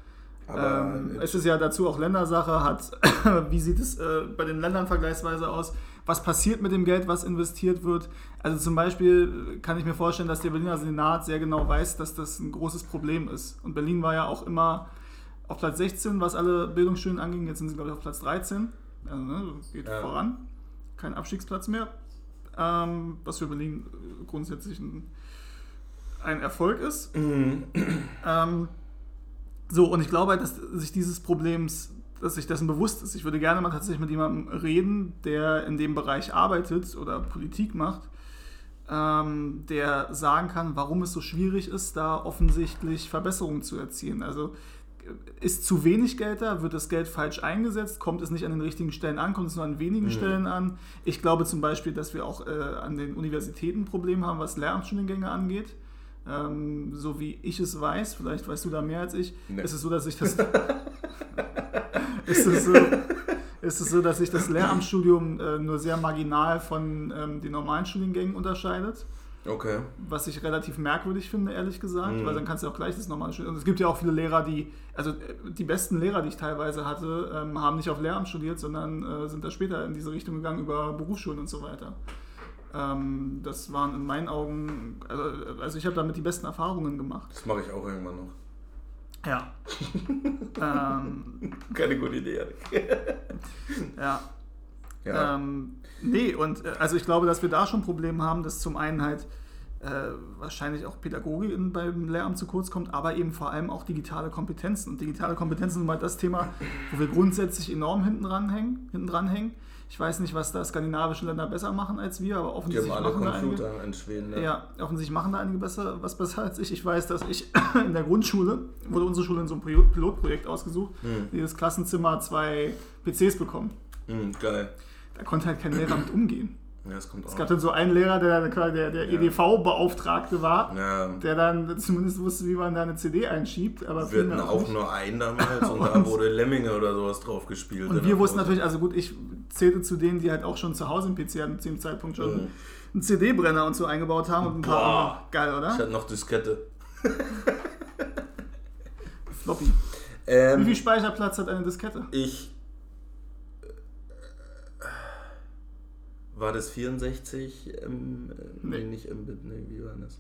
Ähm, es ist ja dazu auch Ländersache, hat, *laughs* wie sieht es äh, bei den Ländern vergleichsweise aus? Was passiert mit dem Geld, was investiert wird? Also zum Beispiel kann ich mir vorstellen, dass der Berliner Senat sehr genau weiß, dass das ein großes Problem ist. Und Berlin war ja auch immer auf Platz 16, was alle Bildungsschulen anging. Jetzt sind sie, glaube ich, auf Platz 13. Also ne, geht Ja. voran. Kein Abstiegsplatz mehr. Ähm, was für Berlin grundsätzlich ein, ein Erfolg ist. Mhm. Ähm, so, und ich glaube halt, dass sich dieses Problems, dass sich dessen bewusst ist. Ich würde gerne mal tatsächlich mit jemandem reden, der in dem Bereich arbeitet oder Politik macht, ähm, der sagen kann, warum es so schwierig ist, da offensichtlich Verbesserungen zu erzielen. Also ist zu wenig Geld da? Wird das Geld falsch eingesetzt? Kommt es nicht an den richtigen Stellen an? Kommt es nur an wenigen Mhm. Stellen an? Ich glaube zum Beispiel, dass wir auch äh, an den Universitäten Probleme haben, was Lehramtsstudiengänge angeht. Ähm, so wie ich es weiß, vielleicht weißt du da mehr als ich, Nee. ist es so, dass ich das. *laughs* ist es so, ist es so, dass sich das Lehramtsstudium äh, nur sehr marginal von ähm, den normalen Studiengängen unterscheidet Okay. was ich relativ merkwürdig finde, ehrlich gesagt, Mhm. weil dann kannst du auch gleich das normale studieren. Und es gibt ja auch viele Lehrer, die, also äh, die besten Lehrer, die ich teilweise hatte, ähm, haben nicht auf Lehramt studiert, sondern äh, sind da später in diese Richtung gegangen über Berufsschulen und so weiter. Ähm, das waren in meinen Augen, also, also ich habe damit die besten Erfahrungen gemacht. Das mache ich auch irgendwann noch. Ja. *laughs* ähm, Keine gute Idee. ja. Ja. Ähm, nee, und äh, also ich glaube, dass wir da schon Probleme haben, dass zum einen halt äh, wahrscheinlich auch Pädagogik in, beim Lehramt zu kurz kommt, aber eben vor allem auch digitale Kompetenzen. Und digitale Kompetenzen sind mal das Thema, wo wir grundsätzlich enorm hinten dran hängen. Hinten dran hängen. Ich weiß nicht, was da skandinavische Länder besser machen als wir, aber offensichtlich alle machen da einige. Computer in Schweden. Ne? Ja, offensichtlich machen da einige besser, was besser als ich. Ich weiß, dass ich *coughs* in der Grundschule, wurde unsere Schule in so einem Pilot- Pilotprojekt ausgesucht, Hm. jedes Klassenzimmer zwei PCs bekommen. Hm, geil. Da konnte halt kein Lehrer mit umgehen. Ja, kommt auch. Es gab dann so einen Lehrer, der der, der Ja. EDV-Beauftragte war, ja, der dann zumindest wusste, wie man da eine CD einschiebt. Aber wir hatten auch nicht. nur einen *laughs* damals und da Und- wurde Lemminge oder sowas drauf gespielt. Und wir wussten natürlich, also gut, ich zählte zu denen, die halt auch schon zu Hause einen PC hatten, zu dem Zeitpunkt schon Mhm. einen CD-Brenner und so eingebaut haben und ein paar Boah. Geil, Ich oder? hatte noch Diskette. *laughs* *laughs* Floppy. Wie Ähm, viel Speicherplatz hat eine Diskette? ich. War das 64? Ähm, nee. Nee. nicht Mbit, nee, wie war das?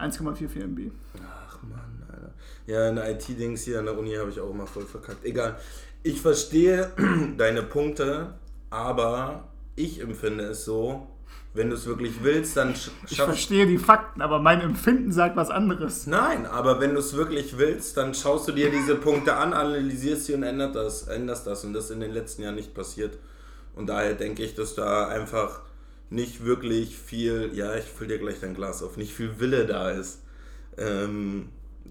1,44 MB. Ach Mann, Alter. Ja, in der IT-Dings hier an der Uni habe ich auch immer voll verkackt. Egal. Ich verstehe *clears throat* deine Punkte, aber ich empfinde es so, wenn du es wirklich willst, dann sch Ich schaff- verstehe die Fakten, aber mein Empfinden sagt was anderes. Nein, aber wenn du es wirklich willst, dann schaust du dir diese Punkte an, analysierst sie und änderst das, änderst das. Und das ist in den letzten Jahren nicht passiert. Und daher denke ich, dass da einfach nicht wirklich viel, ja, ich fülle dir gleich dein Glas auf, nicht viel Wille da ist, ähm,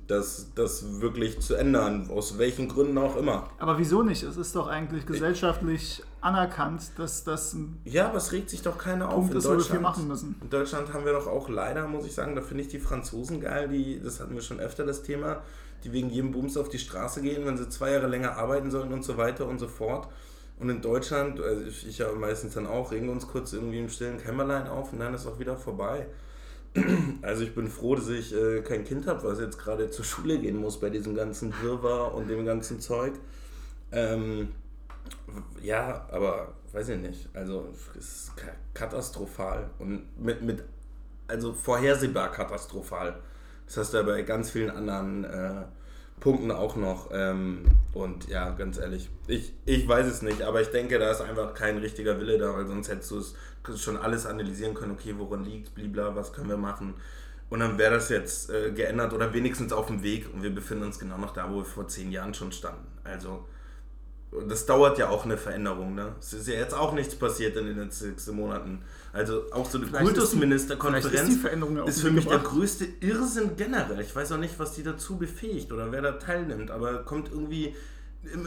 das, das wirklich zu ändern, aus welchen Gründen auch immer. Aber wieso nicht? Es ist doch eigentlich gesellschaftlich anerkannt, dass das ein Ja, aber es regt sich doch keiner auf in ist, wo wir viel Deutschland. machen müssen. In Deutschland haben wir doch auch leider, muss ich sagen, da finde ich die Franzosen geil, die, das hatten wir schon öfter das Thema, die wegen jedem Bums auf die Straße gehen, wenn sie zwei Jahre länger arbeiten sollen und so weiter und so fort. Und in Deutschland, also ich, ich ja meistens dann auch, regen wir uns kurz irgendwie im stillen Kämmerlein auf und dann ist auch wieder vorbei. *clears throat* Also ich bin froh, dass ich äh, kein Kind habe, was jetzt gerade zur Schule gehen muss bei diesem ganzen Wirrwarr und dem ganzen Zeug. Ähm, ja, aber weiß ich nicht. Also es ist ka- katastrophal und mit, mit also vorhersehbar katastrophal. Das hast du ja bei ganz vielen anderen äh, Punkten auch noch. Ähm, und ja, ganz ehrlich, ich, ich weiß es nicht, aber ich denke, da ist einfach kein richtiger Wille da, weil sonst hättest du es schon alles analysieren können, okay, woran liegt, blibla, was können wir machen. Und dann wäre das jetzt äh, geändert oder wenigstens auf dem Weg und wir befinden uns genau noch da, wo wir vor zehn Jahren schon standen. Also das dauert ja auch eine Veränderung, ne? Es ist ja jetzt auch nichts passiert in den letzten Monaten. Also auch so eine ist Kultusministerkonferenz ist auch ist für mich der gebracht. größte Irrsinn generell. Ich weiß auch nicht, was die dazu befähigt oder wer da teilnimmt, aber kommt irgendwie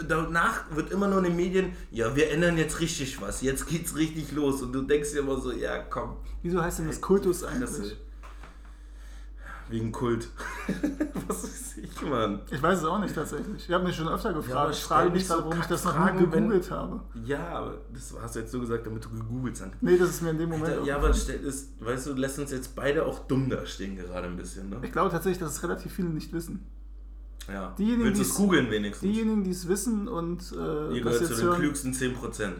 danach wird immer nur in den Medien, ja, wir ändern jetzt richtig was, jetzt geht's richtig los und du denkst dir immer so, ja, komm, Wieso heißt denn das Kultus eigentlich? ist wegen Kult. *laughs* was weiß ich, Mann. Ich weiß es auch nicht tatsächlich. Ich habe mich schon öfter gefragt. ich stell frage mich so warum ich das noch nie wenn- gegoogelt habe. Ja, aber das hast du jetzt so gesagt, damit du gegoogelt hast. Nee, das ist mir in dem Moment. Alter, ja, aber stell- ist, weißt du, lässt uns jetzt beide auch dumm dastehen gerade ein bisschen, ne? ich glaube tatsächlich, dass es relativ viele nicht wissen. Ja. diejenigen, Willst du es googeln wenigstens? Diejenigen, die es wissen und äh, Ihr gehört zu den hören, klügsten 10%.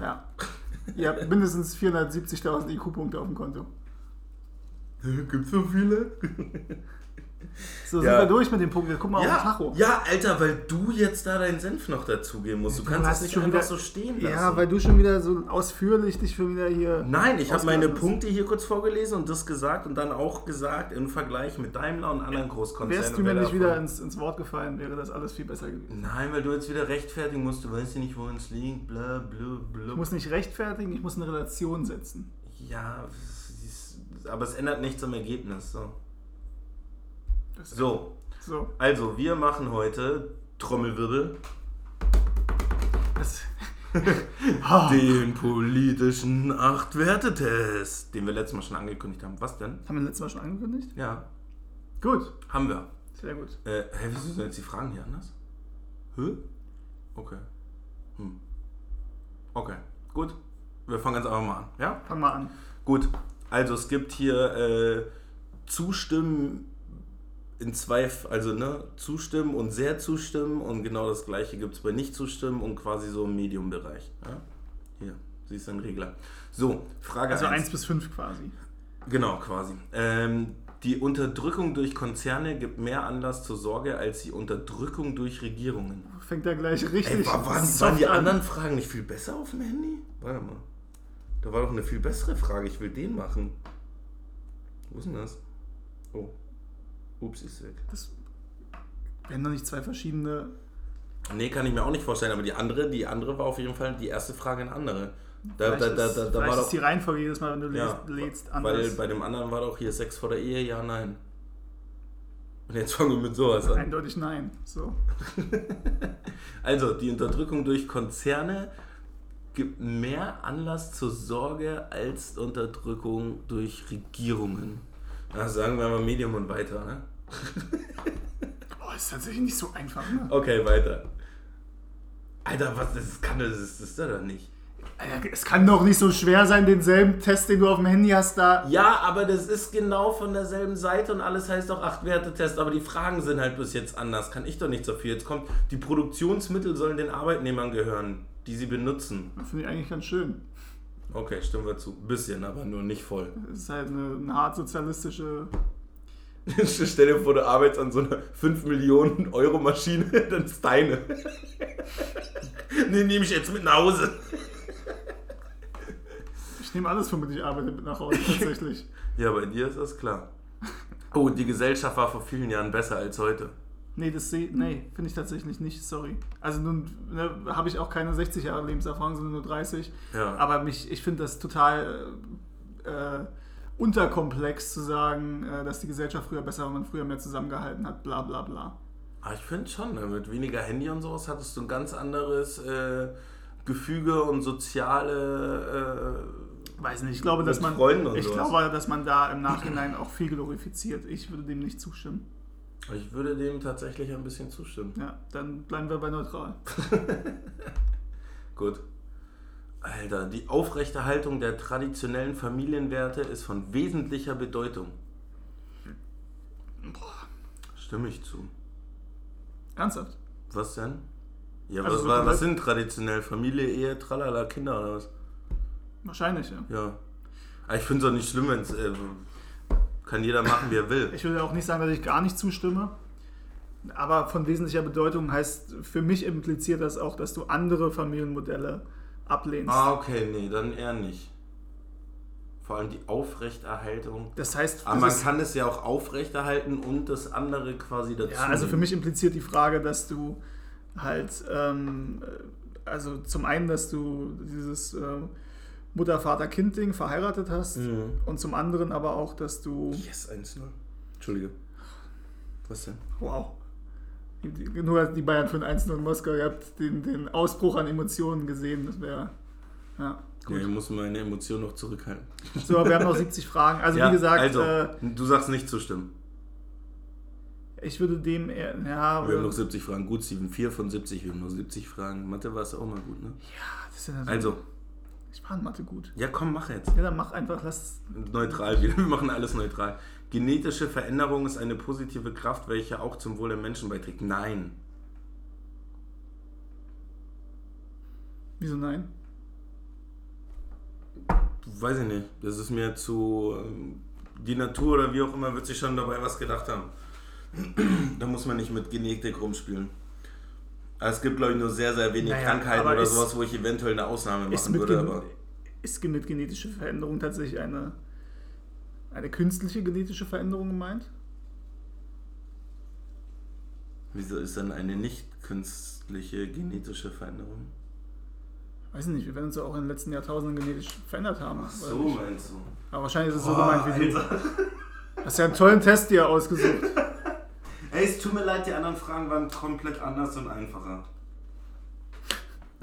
ja. *laughs* Ihr habt mindestens 470.000 IQ-Punkte auf dem Konto. *laughs* Gibt's so viele? *laughs* So, Ja. sind wir durch mit dem Punkt. Guck mal auf den Ja, Tacho. ja, Alter, weil du jetzt da deinen Senf noch dazugeben musst. Du, Du kannst es nicht schon einfach wieder- so stehen lassen. Ja, weil du schon wieder so ausführlich dich schon wieder hier. Nein, ich habe meine. Punkte hier kurz vorgelesen und das gesagt und dann auch gesagt im Vergleich mit Daimler und anderen Großkonzernen. Wärst du mir nicht wieder ins, ins Wort gefallen, wäre das alles viel besser gewesen. Nein, weil du jetzt wieder rechtfertigen musst, du weißt ja nicht, wo uns liegt, bla bla bla. Ich muss nicht rechtfertigen, ich muss eine Relation setzen. Ja, es aber es ändert nichts am Ergebnis. So. So, So. also wir machen heute Trommelwirbel. *laughs* Ah, Den politischen Acht-Werte-Test, den wir letztes Mal schon angekündigt haben. Was denn? haben wir letztes Mal schon angekündigt? Ja, Gut, haben wir. sehr gut. Äh, hä, wieso sind jetzt die Fragen hier anders? Hä? Okay. Hm. Okay, gut. Wir fangen jetzt einfach mal an, ja? Fang mal an. Gut. Also es gibt hier äh, Zustimmen in zwei, also ne, zustimmen und sehr zustimmen und genau das gleiche gibt es bei nicht zustimmen und quasi so im Medium-Bereich. Ja? Hier, siehst du einen Regler. So, Frage Also 1. 1 bis 5 quasi. Genau, quasi. Ähm, die Unterdrückung durch Konzerne gibt mehr Anlass zur Sorge als die Unterdrückung durch Regierungen. Fängt da gleich richtig Ey, war, waren, waren die an. anderen Fragen nicht viel besser auf dem Handy? Warte mal. Da war doch eine viel bessere Frage. Ich will den machen. Wo ist denn das? Oh. Ups, ist weg. Das werden doch nicht zwei verschiedene. Nee, kann ich mir auch nicht vorstellen, aber die andere, die andere war auf jeden Fall die erste Frage eine andere. Da, da, Vielleicht da, ist, da, da war ist doch. die Reihenfolge jedes Mal, wenn du Ja, lädst, lädst Weil anders. bei dem anderen war doch hier Sex vor der Ehe, ja, nein. Und jetzt fangen wir mit sowas an. Eindeutig nein. So. *laughs* Also, die Unterdrückung durch Konzerne gibt mehr Anlass zur Sorge als Unterdrückung durch Regierungen. Ja, sagen wir mal Medium und weiter, ne? *laughs* Oh, ist tatsächlich nicht so einfach, ne? Okay, weiter. Alter, was das kann das ist das doch nicht. Alter, Es kann doch nicht so schwer sein, denselben Test, den du auf dem Handy hast, da. Ja, aber das ist genau von derselben Seite und alles heißt auch Acht-Werte-Test, aber die Fragen sind halt bis jetzt anders. Kann ich doch nicht so viel. Jetzt kommt, die Produktionsmittel sollen den Arbeitnehmern gehören, die sie benutzen. Finde ich eigentlich ganz schön. Okay, stimmen wir zu. Bisschen, aber nur nicht voll. Das ist halt eine, eine hart sozialistische. *laughs* Stell dir vor, du arbeitest an so einer 5 Millionen Euro Maschine, *laughs* dann ist deine. nee, nehme ich jetzt mit nach Hause. Ich nehme alles, womit ich arbeite, mit nach Hause, tatsächlich. *laughs* Ja, bei dir ist das klar. Oh, die Gesellschaft war vor vielen Jahren besser als heute. Nee, das sehe nee, finde ich tatsächlich nicht, sorry. Also nun ne, habe ich auch keine 60 Jahre Lebenserfahrung, sondern nur 30. Ja. Aber mich, ich finde das total äh, unterkomplex zu sagen, äh, dass die Gesellschaft früher besser war, man früher mehr zusammengehalten hat, bla bla bla. Aber ich finde schon, ne, mit weniger Handy und sowas hattest du ein ganz anderes äh, Gefüge und soziale. Weiß nicht, ich glaube, dass man, ich sowas. glaube, dass man da im Nachhinein auch viel glorifiziert. Ich würde dem nicht zustimmen. Ich würde dem tatsächlich ein bisschen zustimmen. Ja, dann bleiben wir bei neutral. *laughs* Gut. Alter, die Aufrechterhaltung der traditionellen Familienwerte ist von wesentlicher Bedeutung. Stimme ich zu. Ernsthaft? Was denn? Ja, Also was, so was, sind traditionell? Familie, Ehe, tralala, Kinder oder was? Wahrscheinlich, ja. Ja. Aber ich finde es auch nicht schlimm, wenn es. Äh, kann jeder machen, wie er will. Ich würde auch nicht sagen, dass ich gar nicht zustimme. Aber von wesentlicher Bedeutung heißt, für mich impliziert das auch, dass du andere Familienmodelle ablehnst. Ah, okay, nee, dann eher nicht. Vor allem die Aufrechterhaltung. Das heißt, Aber man kann es ja auch aufrechterhalten und das andere quasi dazu. ja, also für mich impliziert die Frage, dass du halt, ähm, also zum einen, dass du dieses äh, Mutter-Vater-Kind-Ding verheiratet hast Mhm. und zum anderen aber auch, dass du, Yes, 1-0. Entschuldige. Was denn? wow, nur die Bayern für ein 1 in Moskau, ihr habt den, den Ausbruch an Emotionen gesehen, das wäre, ja, Ja, gut. ich muss meine Emotionen noch zurückhalten. So, wir haben noch 70 Fragen. Also ja, wie gesagt, also, äh, du sagst nicht zustimmen. ich würde dem eher, ja, Wir haben noch 70 Fragen. Gut, Steven, 4 von 70. Wir haben noch 70 Fragen. Mathe war es auch mal gut, ne? das ist ja so, Also, ich war in Mathe gut. ja komm, mach jetzt. Ja, dann mach einfach, lass, Neutral wieder. Wir *laughs* machen alles neutral. Genetische Veränderung ist eine positive Kraft, welche auch zum Wohl der Menschen beiträgt. Nein. wieso nein? Weiß ich nicht. Das ist mir zu. ähm, Die Natur oder wie auch immer wird sich schon dabei was gedacht haben. *clears throat* da muss man nicht mit Genetik rumspielen. Aber es gibt, glaube ich, nur sehr, sehr wenig Naja, Krankheiten oder sowas, wo ich eventuell eine Ausnahme machen würde. Aber ist mit genetischer Veränderung tatsächlich eine, eine künstliche genetische Veränderung gemeint? wieso ist dann eine nicht künstliche genetische Veränderung? Weiß nicht, wir werden uns ja auch in den letzten Jahrtausenden genetisch verändert haben. Ach so, meinst du? Aber wahrscheinlich ist es so Boah, gemeint wie du. Alter. Hast ja einen tollen Test dir ausgesucht. Hey, es tut mir leid, die anderen Fragen waren komplett anders und einfacher.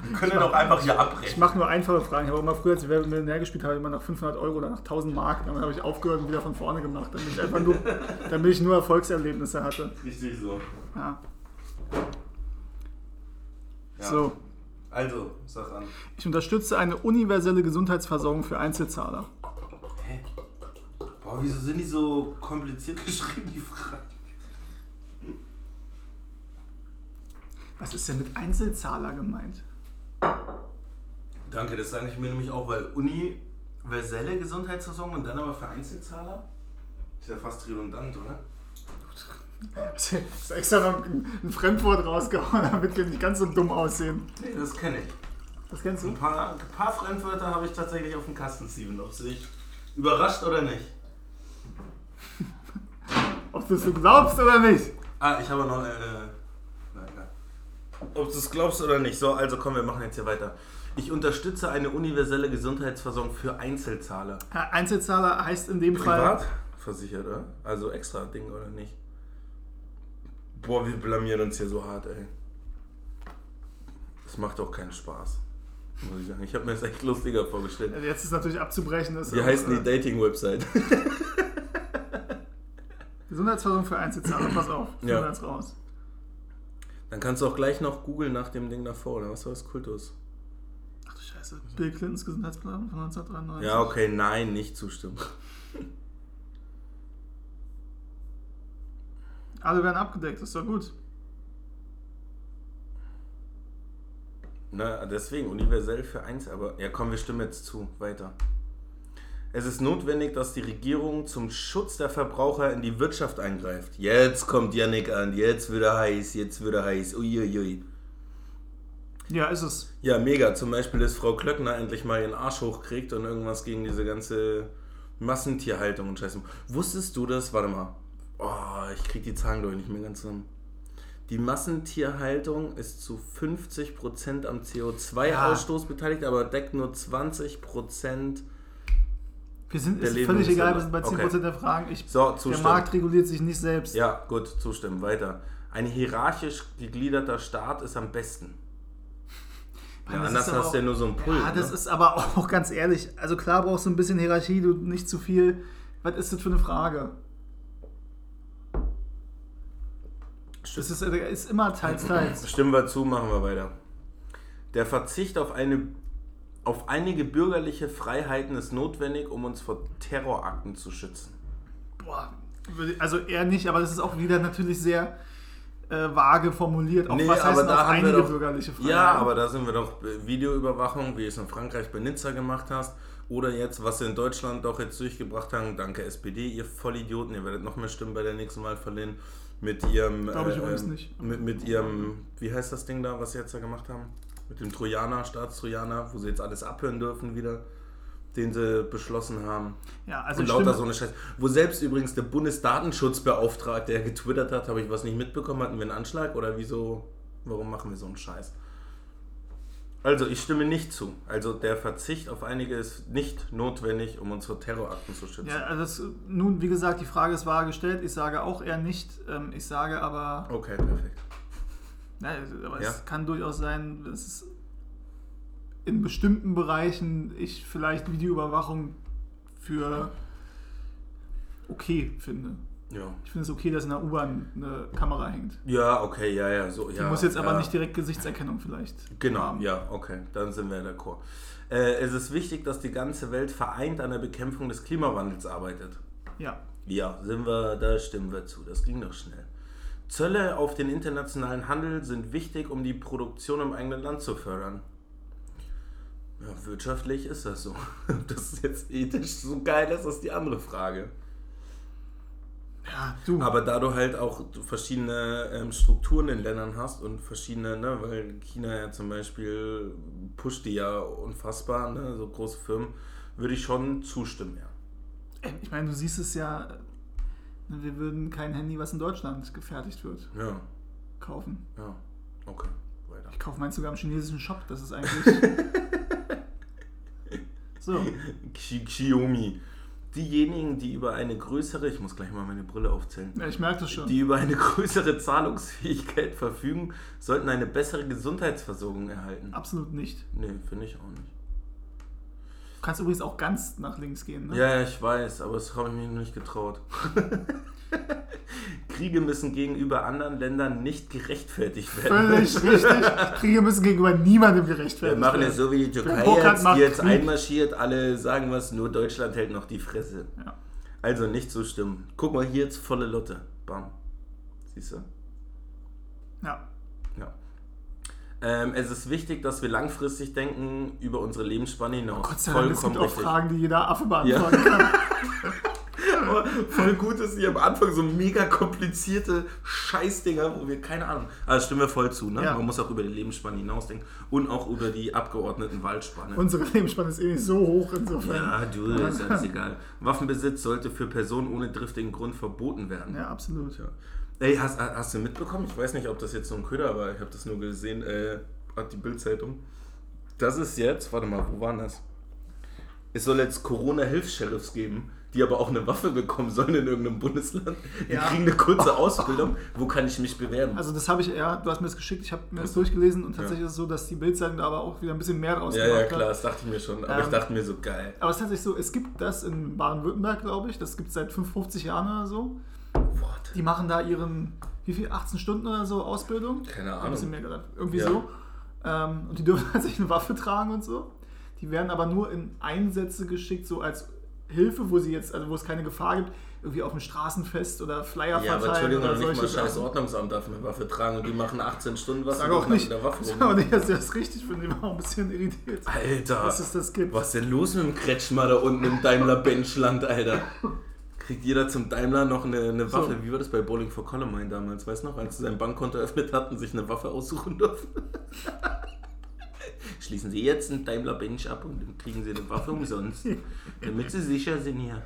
Wir können doch einfach hier Ich abbrechen. mache nur einfache Fragen. Ich habe auch immer früher, als ich Wer wird Millionär gespielt habe, immer nach 500 Euro oder nach 1000 Mark. Dann habe ich aufgehört und wieder von vorne gemacht, damit ich einfach nur, *laughs* damit ich nur Erfolgserlebnisse hatte. Richtig so. Ja. Ja. So, Also, sag an. ich unterstütze eine universelle Gesundheitsversorgung für Einzelzahler. Hä? Boah, wieso sind die so kompliziert *laughs* geschrieben, die Fragen? Was ist denn mit Einzelzahler gemeint? Danke, das sage ich mir nämlich auch, weil universelle Gesundheitsversorgung und dann aber für Einzelzahler? Ist ja fast redundant, oder? Ich habe extra noch ein Fremdwort rausgehauen, damit wir nicht ganz so dumm aussehen. Nee, das kenne ich. Das kennst du? Ein paar, ein paar Fremdwörter habe ich tatsächlich auf dem Kasten, Steven. Ob sie dich überrascht oder nicht. Ob du es glaubst oder nicht. Ah, ich habe noch. Äh, nein, nein. Ob du es glaubst oder nicht. So, also komm, wir machen jetzt hier weiter. Ich unterstütze eine universelle Gesundheitsversorgung für Einzelzahler. Einzelzahler heißt in dem Fall. Privat versichert, oder? Also extra Ding oder nicht? Boah, wir blamieren uns hier so hart, ey. Das macht doch keinen Spaß. Muss ich sagen. Ich habe mir das echt lustiger vorgestellt. Jetzt ist natürlich abzubrechen. Ist Wie auch, heißt die äh, Dating-Website? Gesundheitsversorgung für Einzelzahler. Pass auf. Ja. Ja. Jetzt raus. Dann kannst du auch gleich noch googeln nach dem Ding davor, oder was war das? Kultus? Ach du Scheiße. Bill Clintons Gesundheitsplan von 1993. Ja, okay, nein, nicht zustimmen. *laughs* Alle werden abgedeckt. Ist doch gut. Na, deswegen universell für eins, aber ja, komm, wir stimmen jetzt zu. Weiter. Es ist notwendig, dass die Regierung zum Schutz der Verbraucher in die Wirtschaft eingreift. Jetzt kommt Yannick an, jetzt wird er heiß, jetzt wird er heiß. Uiuiui. Ja, ist es. Ja, mega. Zum Beispiel, dass Frau Klöckner endlich mal ihren Arsch hochkriegt und irgendwas gegen diese ganze Massentierhaltung und Scheiße. Wusstest du das? Warte mal. Oh, ich krieg die Zahlen, glaube ich, nicht mehr ganz zusammen. Die Massentierhaltung ist zu 50% am CO2-Ausstoß beteiligt, aber deckt nur 20%. Wir sind, Der ist Leben völlig ist egal, wir sind bei 10% okay. der Fragen. Ich, So, der. Markt reguliert sich nicht selbst. Ja, gut, zustimmen. Weiter. Ein hierarchisch gegliederter Staat ist am besten. *laughs* Ja, anders hast du ja nur so einen Pult. Ja, das ne? ist aber *laughs* auch ganz ehrlich. Also klar brauchst du ein bisschen Hierarchie, du nicht zu viel. Was ist das für eine Frage? Das ist, ist immer teils, teils. *clears throat* Stimmen wir zu, machen wir weiter. Der Verzicht auf, eine, auf einige bürgerliche Freiheiten ist notwendig, um uns vor Terrorakten zu schützen. Boah, also eher nicht, aber das ist auch wieder natürlich sehr äh, vage formuliert. Auch Nee, was heißt da auf haben wir einige doch- bürgerliche Freiheiten? Ja, aber da sind wir doch Videoüberwachung, wie es in Frankreich bei Nizza gemacht hast. Oder jetzt, was sie in Deutschland doch jetzt durchgebracht haben. Danke SPD, ihr Vollidioten. Ihr werdet noch mehr Stimmen bei der nächsten Wahl verlieren. Mit ihrem. Glaube ich äh, übrigens ähm, nicht. Mit, mit ihrem. Wie heißt das Ding da, was sie jetzt da gemacht haben? Mit dem Trojaner, Staatstrojaner, wo sie jetzt alles abhören dürfen wieder. Den sie beschlossen haben. Ja, also Und lauter so eine Scheiße. Wo selbst übrigens der Bundesdatenschutzbeauftragte, der getwittert hat, habe ich was nicht mitbekommen, hatten wir einen Anschlag oder wieso, warum machen wir so einen Scheiß? Also, ich stimme nicht zu. Also, der Verzicht auf einige ist nicht notwendig, um uns vor Terrorakten zu schützen. ja, also das, nun, wie gesagt, die Frage ist vage gestellt. Ich sage auch eher nicht. Ähm, ich sage aber, Okay, perfekt. Na, aber Ja. es kann durchaus sein, dass in bestimmten Bereichen ich vielleicht Videoüberwachung für okay finde. Ja. Ich finde es okay, dass in der U-Bahn eine Kamera hängt. Ja, okay, ja, ja. So, Die ja, muss jetzt aber ja. nicht direkt Gesichtserkennung vielleicht Genau, haben. ja, okay, dann sind wir d'accord. Äh, es ist wichtig, dass die ganze Welt vereint an der Bekämpfung des Klimawandels arbeitet. Ja. Ja, sind wir, da stimmen wir zu. Das ging doch schnell. Zölle auf den internationalen Handel sind wichtig, um die Produktion im eigenen Land zu fördern. Ja, wirtschaftlich ist das so. Ob *laughs* das jetzt ethisch so geil ist, ist die andere Frage. Ja, du. Aber da du halt auch verschiedene ähm, Strukturen in Ländern hast und verschiedene, ne, weil China ja zum Beispiel pusht die ja unfassbar, ne, so große Firmen, würde ich schon zustimmen, ja. ich meine, du siehst es ja, wir würden kein Handy, was in Deutschland gefertigt wird, Ja, kaufen. ja. Okay, weiter. Ich kaufe meins sogar im chinesischen Shop, das ist eigentlich. *laughs* so. Xi- Xiaomi. Diejenigen, die über eine größere, ich muss gleich mal meine Brille aufzählen, Ja, ich merke das schon. die über eine größere Zahlungsfähigkeit verfügen, sollten eine bessere Gesundheitsversorgung erhalten. Absolut nicht. Nee, finde ich auch nicht. Du kannst übrigens auch ganz nach links gehen. Ne? Ja, ja, ich weiß, aber das habe ich mir noch nicht getraut. *laughs* Kriege müssen gegenüber anderen Ländern nicht gerechtfertigt werden. Völlig *laughs* richtig. Kriege müssen gegenüber niemandem Wir gerechtfertigt machen es werden. so wie die Türkei jetzt, die jetzt Krieg. einmarschiert, alle sagen was, nur Deutschland hält noch die Fresse. Ja. Also nicht so stimmen. Guck mal, hier jetzt volle Lotte. Bam. Siehst du? Ja. Ähm, es ist wichtig, dass wir langfristig denken über unsere Lebensspanne hinaus. Gott sei Dank, es gibt auch richtig. Fragen, die jeder Affe beantworten kann. *laughs* Aber voll gut ist hier am Anfang so mega komplizierte Scheißdinger, wo wir keine Ahnung. Also stimmen wir voll zu, ne? Ja. Man muss auch über die Lebensspanne hinausdenken und auch über die Abgeordnetenwahlspanne. Unsere Lebensspanne ist eh nicht so hoch insofern. ja, du, ist alles egal. Waffenbesitz sollte für Personen ohne driftigen Grund verboten werden. Ja, absolut. Ey, hast, hast du mitbekommen? Ich weiß nicht, ob das jetzt so ein Köder war, ich habe das nur gesehen, äh, hat die Bildzeitung. Das ist jetzt, warte mal, wo waren das? Es soll jetzt Corona-Hilfs-Sheriffs geben, die aber auch eine Waffe bekommen sollen in irgendeinem Bundesland. Die Ja. kriegen eine kurze Ausbildung. Wo kann ich mich bewerben? Also das habe ich, ja, du hast mir das geschickt, ich habe mir das durchgelesen und tatsächlich ist es so, dass die Bildzeitung da aber auch wieder ein bisschen mehr draus ja, gemacht ja, hat. klar, das dachte ich mir schon. Aber ich Ähm, dachte mir so, geil. Aber es ist tatsächlich so, es gibt das in Baden-Württemberg, glaube ich, das gibt es seit 55 Jahren oder so. Die machen da ihren, wie viel, 18 Stunden oder so Ausbildung? Keine Ein bisschen Ahnung. mehr gerade. Irgendwie Ja. so. Ähm, und die dürfen *laughs* tatsächlich eine Waffe tragen und so. Die werden aber nur in Einsätze geschickt, so als Hilfe, wo sie jetzt, also wo es keine Gefahr gibt, irgendwie auf dem Straßenfest oder Flyer Ja, aber verteilen Entschuldigung, oder nicht mal solche scheiß. Ordnungsamt darf eine Waffe tragen und die machen 18 Stunden was und auch nicht, mit der Waffe *laughs* rum. auch nicht, dass ich das richtig finde. Ich war auch ein bisschen irritiert, Alter, dass es das gibt. was ist denn los mit dem Kretschmer da unten im Daimler-Benchland, Alter? *laughs* Kriegt jeder zum Daimler noch eine, eine Waffe? So. Wie war das bei Bowling for Columbine damals? Weißt du noch, als sie sein Bankkonto *laughs* eröffnet hatten, sich eine Waffe aussuchen durften? *laughs* Schließen Sie jetzt einen Daimler Bench ab und dann kriegen Sie eine Waffe umsonst, *laughs* damit Sie sicher sind hier.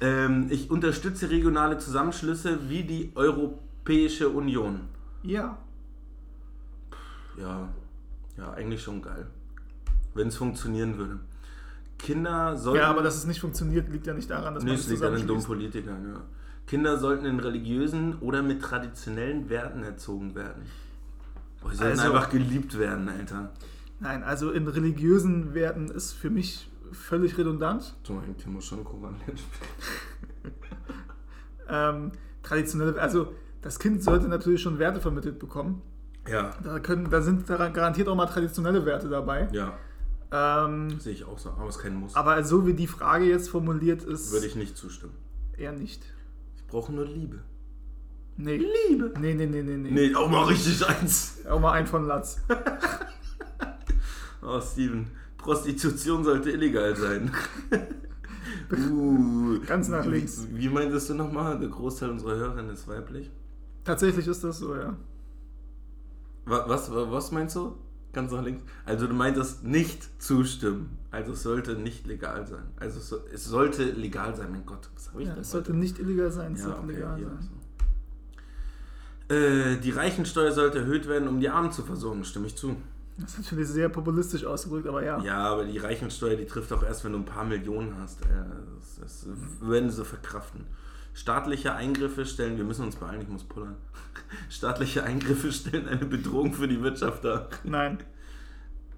Ähm, ich unterstütze regionale Zusammenschlüsse wie die Europäische Union. Ja, Ja, ja, eigentlich schon geil. Wenn es funktionieren würde. Kinder sollten. ja, aber dass es nicht funktioniert, liegt ja nicht daran, dass Nee, man es liegt an den dummen. Politikern, ja. Kinder sollten in religiösen oder mit traditionellen Werten erzogen werden. Boah, sie sollten Also- einfach geliebt werden, Alter. Nein, also in religiösen Werten ist für mich völlig redundant. So ein Timo schon *laughs* Ähm, traditionelle, also das Kind sollte natürlich schon Werte vermittelt bekommen. Ja, Da, können, da sind daran garantiert auch mal traditionelle Werte dabei. ja, Ähm, sehe ich auch so. Aber es ist kein Muss. aber so wie die Frage jetzt formuliert ist, Würde ich nicht zustimmen. eher nicht. Ich brauche nur Liebe. Nee. Liebe? Nee, nee, nee, nee, nee. Nee, auch mal richtig eins. Auch mal ein von Latz. *laughs* Oh, Steven. Prostitution sollte illegal sein. *laughs* uh, Ganz nach links. Wie meintest du nochmal? Der Großteil unserer Hörerinnen ist weiblich. Tatsächlich ist das so, ja. Wa- Was, wa- was meinst du? Ganz nach links. Also du meintest nicht zustimmen. Also es sollte nicht legal sein. Also es, so, es sollte legal sein, mein Gott. Was habe ich ja denn es sollte heute? nicht illegal sein, es Ja, sollte okay, legal hier, sein. so. Äh, die Reichensteuer sollte erhöht werden, um die Armen zu versorgen, stimme ich zu. Das ist natürlich sehr populistisch ausgedrückt, aber ja. Ja, aber die Reichensteuer, die trifft auch erst, wenn du ein paar Millionen hast. Das, das werden sie verkraften. Staatliche Eingriffe stellen, wir müssen uns beeilen, ich muss pullern. *laughs* Staatliche Eingriffe stellen eine Bedrohung für die Wirtschaft dar. Nein.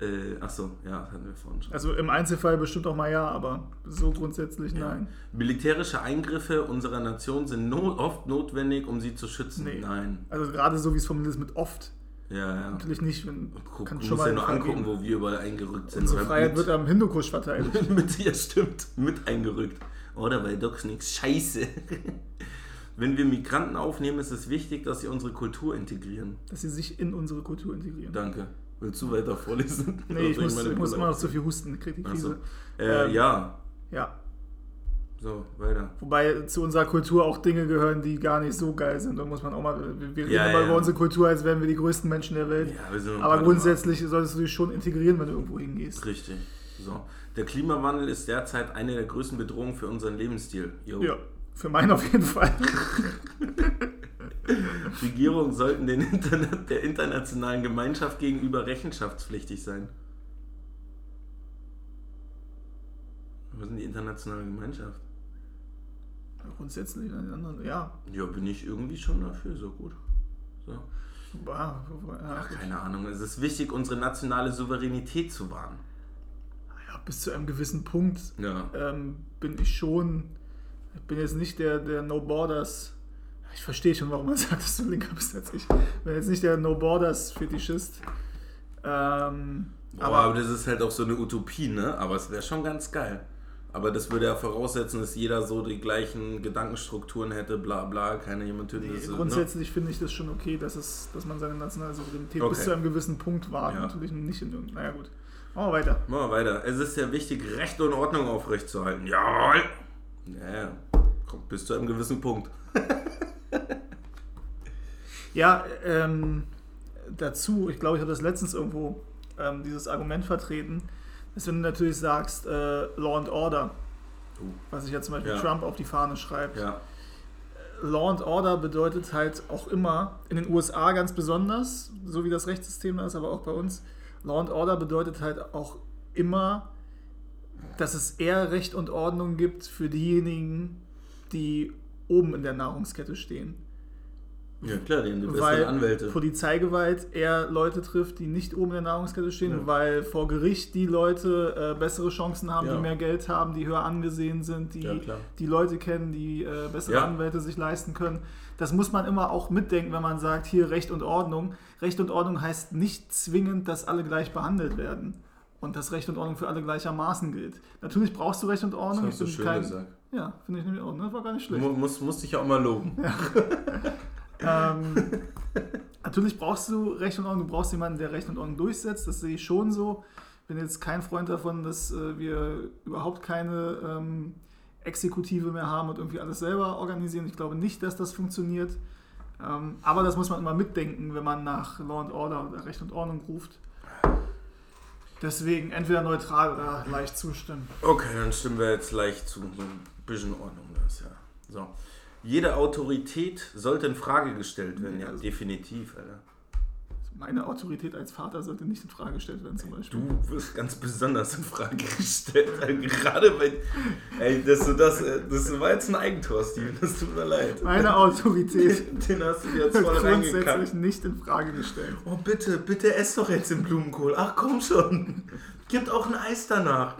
Äh, achso, ja, das hatten wir vorhin schon. Also im Einzelfall bestimmt auch mal ja, aber so grundsätzlich Ja. nein. Militärische Eingriffe unserer Nation sind no oft notwendig, um sie zu schützen. Nee. Nein. Also gerade so wie es formuliert ist mit oft. Ja, ja. Natürlich nicht, wenn Guck, kann du schon musst mal ja nur angucken, geben. wo wir überall eingerückt sind. Unsere Freiheit mit, wird am Hindukusch verteidigt. *laughs* mit, ja, stimmt, mit eingerückt. Oder weil Docs nichts scheiße. *laughs* Wenn wir Migranten aufnehmen, ist es wichtig, dass sie unsere Kultur integrieren. dass sie sich in unsere Kultur integrieren. Danke. Willst du weiter vorlesen? *laughs* Nee, ich muss, ich muss immer noch zu viel husten, krieg die Krise. so. Äh, Ähm, ja, Ja. so, weiter. Wobei zu unserer Kultur auch Dinge gehören, die gar nicht so geil sind. Da muss man auch mal. Wir reden Ja, immer ja. über unsere Kultur, als wären wir die größten Menschen der Welt. Ja, wir sind Aber grundsätzlich solltest du dich schon integrieren, wenn du irgendwo hingehst. mal- Richtig. So. Der Klimawandel ist derzeit eine der größten Bedrohungen für unseren Lebensstil. Jo. Ja, für meinen auf jeden Fall. *laughs* Regierungen sollten den Internet, der internationalen Gemeinschaft gegenüber rechenschaftspflichtig sein. Was ist denn die internationale Gemeinschaft? Grundsätzlich, den anderen, ja. Ja, bin ich irgendwie schon dafür, so gut. So. Ach, keine Ahnung. Es ist wichtig, unsere nationale Souveränität zu wahren. Ja, bis zu einem gewissen Punkt Ja. ähm, bin ich schon, ich bin jetzt nicht der, der No Borders, ich verstehe schon, warum man *laughs* sagt, dass du linker bist als ich. Ich bin jetzt nicht der No Borders Fetischist. Ähm, Aber, aber das ist halt auch so eine Utopie, ne? Aber es wäre schon ganz geil. Aber das würde ja voraussetzen, dass jeder so die gleichen Gedankenstrukturen hätte, bla bla, keine jemand töten. nee, ne? grundsätzlich finde ich das schon okay, dass, es, dass man seine nationale Souveränität Okay. bis zu einem gewissen Punkt wahrt. Ja. Natürlich nicht in irgendeinem. Naja, gut. Machen wir weiter. Machen wir weiter. Es ist ja wichtig, Recht und Ordnung aufrechtzuerhalten. Jawohl! Ja, ja. Kommt bis zu einem gewissen Punkt. *laughs* Ja, ähm, dazu, ich glaube, ich habe das letztens irgendwo ähm, dieses Argument vertreten, dass wenn du natürlich sagst, äh, Law and Order, Uh. was sich ja zum Beispiel Ja. Trump auf die Fahne schreibt. Ja. Law and Order bedeutet halt auch immer, in den USA ganz besonders, so wie das Rechtssystem da ist, aber auch bei uns, Law and Order bedeutet halt auch immer, dass es eher Recht und Ordnung gibt für diejenigen, die oben in der Nahrungskette stehen. Ja, klar, die haben die weil besseren Anwälte. Polizeigewalt eher Leute trifft, die nicht oben in der Nahrungskette stehen, Ja. weil vor Gericht die Leute äh, bessere Chancen haben, Ja. die mehr Geld haben, die höher angesehen sind, die Ja, die Leute kennen, die äh, bessere Ja. Anwälte sich leisten können. Das muss man immer auch mitdenken, wenn man sagt, hier Recht und Ordnung. Recht und Ordnung heißt nicht zwingend, dass alle gleich behandelt werden und dass Recht und Ordnung für alle gleichermaßen gilt. Natürlich brauchst du Recht und Ordnung. Das hast du schön gesagt. Ja, finde ich nämlich auch. ne? Das war gar nicht schlecht. Mu muss, musste ich ja auch mal loben. *laughs* Ähm, *laughs* natürlich brauchst du Recht und Ordnung, du brauchst jemanden, der Recht und Ordnung durchsetzt, das sehe ich schon so. Ich bin jetzt kein Freund davon, dass äh, wir überhaupt keine ähm, Exekutive mehr haben und irgendwie alles selber organisieren. Ich glaube nicht, dass das funktioniert. Ähm, aber das muss man immer mitdenken, wenn man nach Law and Order oder Recht und Ordnung ruft. Deswegen entweder neutral oder leicht zustimmen. Okay, dann stimmen wir jetzt leicht zu. So ein bisschen Ordnung das, ja. So. Jede Autorität sollte in Frage gestellt werden. Ja, Also- definitiv, Alter. Meine Autorität als Vater sollte nicht in Frage gestellt werden, zum Beispiel. Du wirst ganz besonders in Frage *laughs* gestellt. Alter. Gerade bei. Ey, dass du das. Das war jetzt ein Eigentor, Steven. Das tut mir leid. Meine Autorität Den, den hast du dir jetzt voll grundsätzlich nicht in Frage gestellt. Oh, bitte, bitte ess doch jetzt den Blumenkohl. Ach, komm schon. Gibt auch ein Eis danach.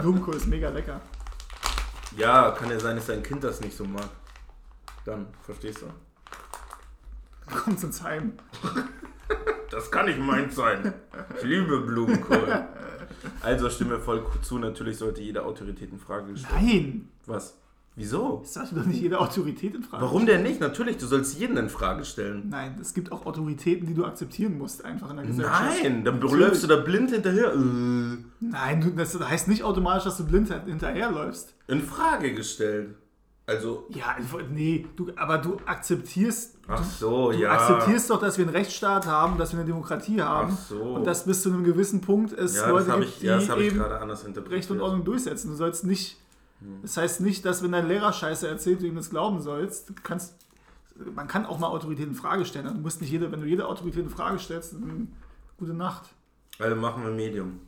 Blumenkohl ist mega lecker. Ja, kann ja sein, dass dein Kind das nicht so mag. Dann, verstehst du? Kommt ins Heim. Das kann nicht meins sein. Ich liebe Blumenkohl. Also stimme voll zu, natürlich sollte jede Autorität in Frage gestellt Nein! Was? Wieso? Das sagt doch nicht jede Autorität in Frage. Warum denn nicht? Natürlich, du sollst jeden in Frage stellen. Nein, es gibt auch Autoritäten, die du akzeptieren musst, einfach in der Gesellschaft. Nein, dann Natürlich. läufst du da blind hinterher. Äh, Nein, du, das heißt nicht automatisch, dass du blind hinterherläufst. In Frage gestellt. Also, Ja, nee, du, aber du akzeptierst, ach so, du ja. akzeptierst doch, dass wir einen Rechtsstaat haben, dass wir eine Demokratie haben Ach so. und dass bis zu einem gewissen Punkt es ja, Leute gibt, ich, ja, das die eben gerade anders interpretiert. Recht und Ordnung durchsetzen. Du sollst nicht. Hm. Das heißt nicht, dass wenn dein Lehrer Scheiße erzählt, du ihm das glauben sollst. Du kannst. Man kann auch mal Autorität in Frage stellen. Du musst nicht jede, wenn du jede Autorität in Frage stellst, dann gute Nacht. Also machen wir Medium.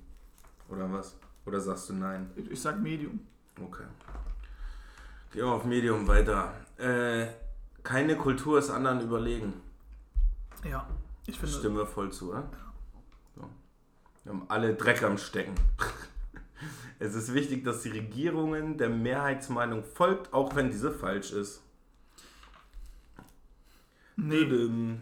Oder was? Oder sagst du nein? Ich, sag Medium. Okay. Gehen wir auf Medium weiter. Äh, keine Kultur ist anderen überlegen. Ja, ich finde. Stimmen wir voll zu, oder? So. Wir haben alle Dreck am Stecken. *laughs* Es ist wichtig, dass die Regierungen der Mehrheitsmeinung folgt, auch wenn diese falsch ist. Nee,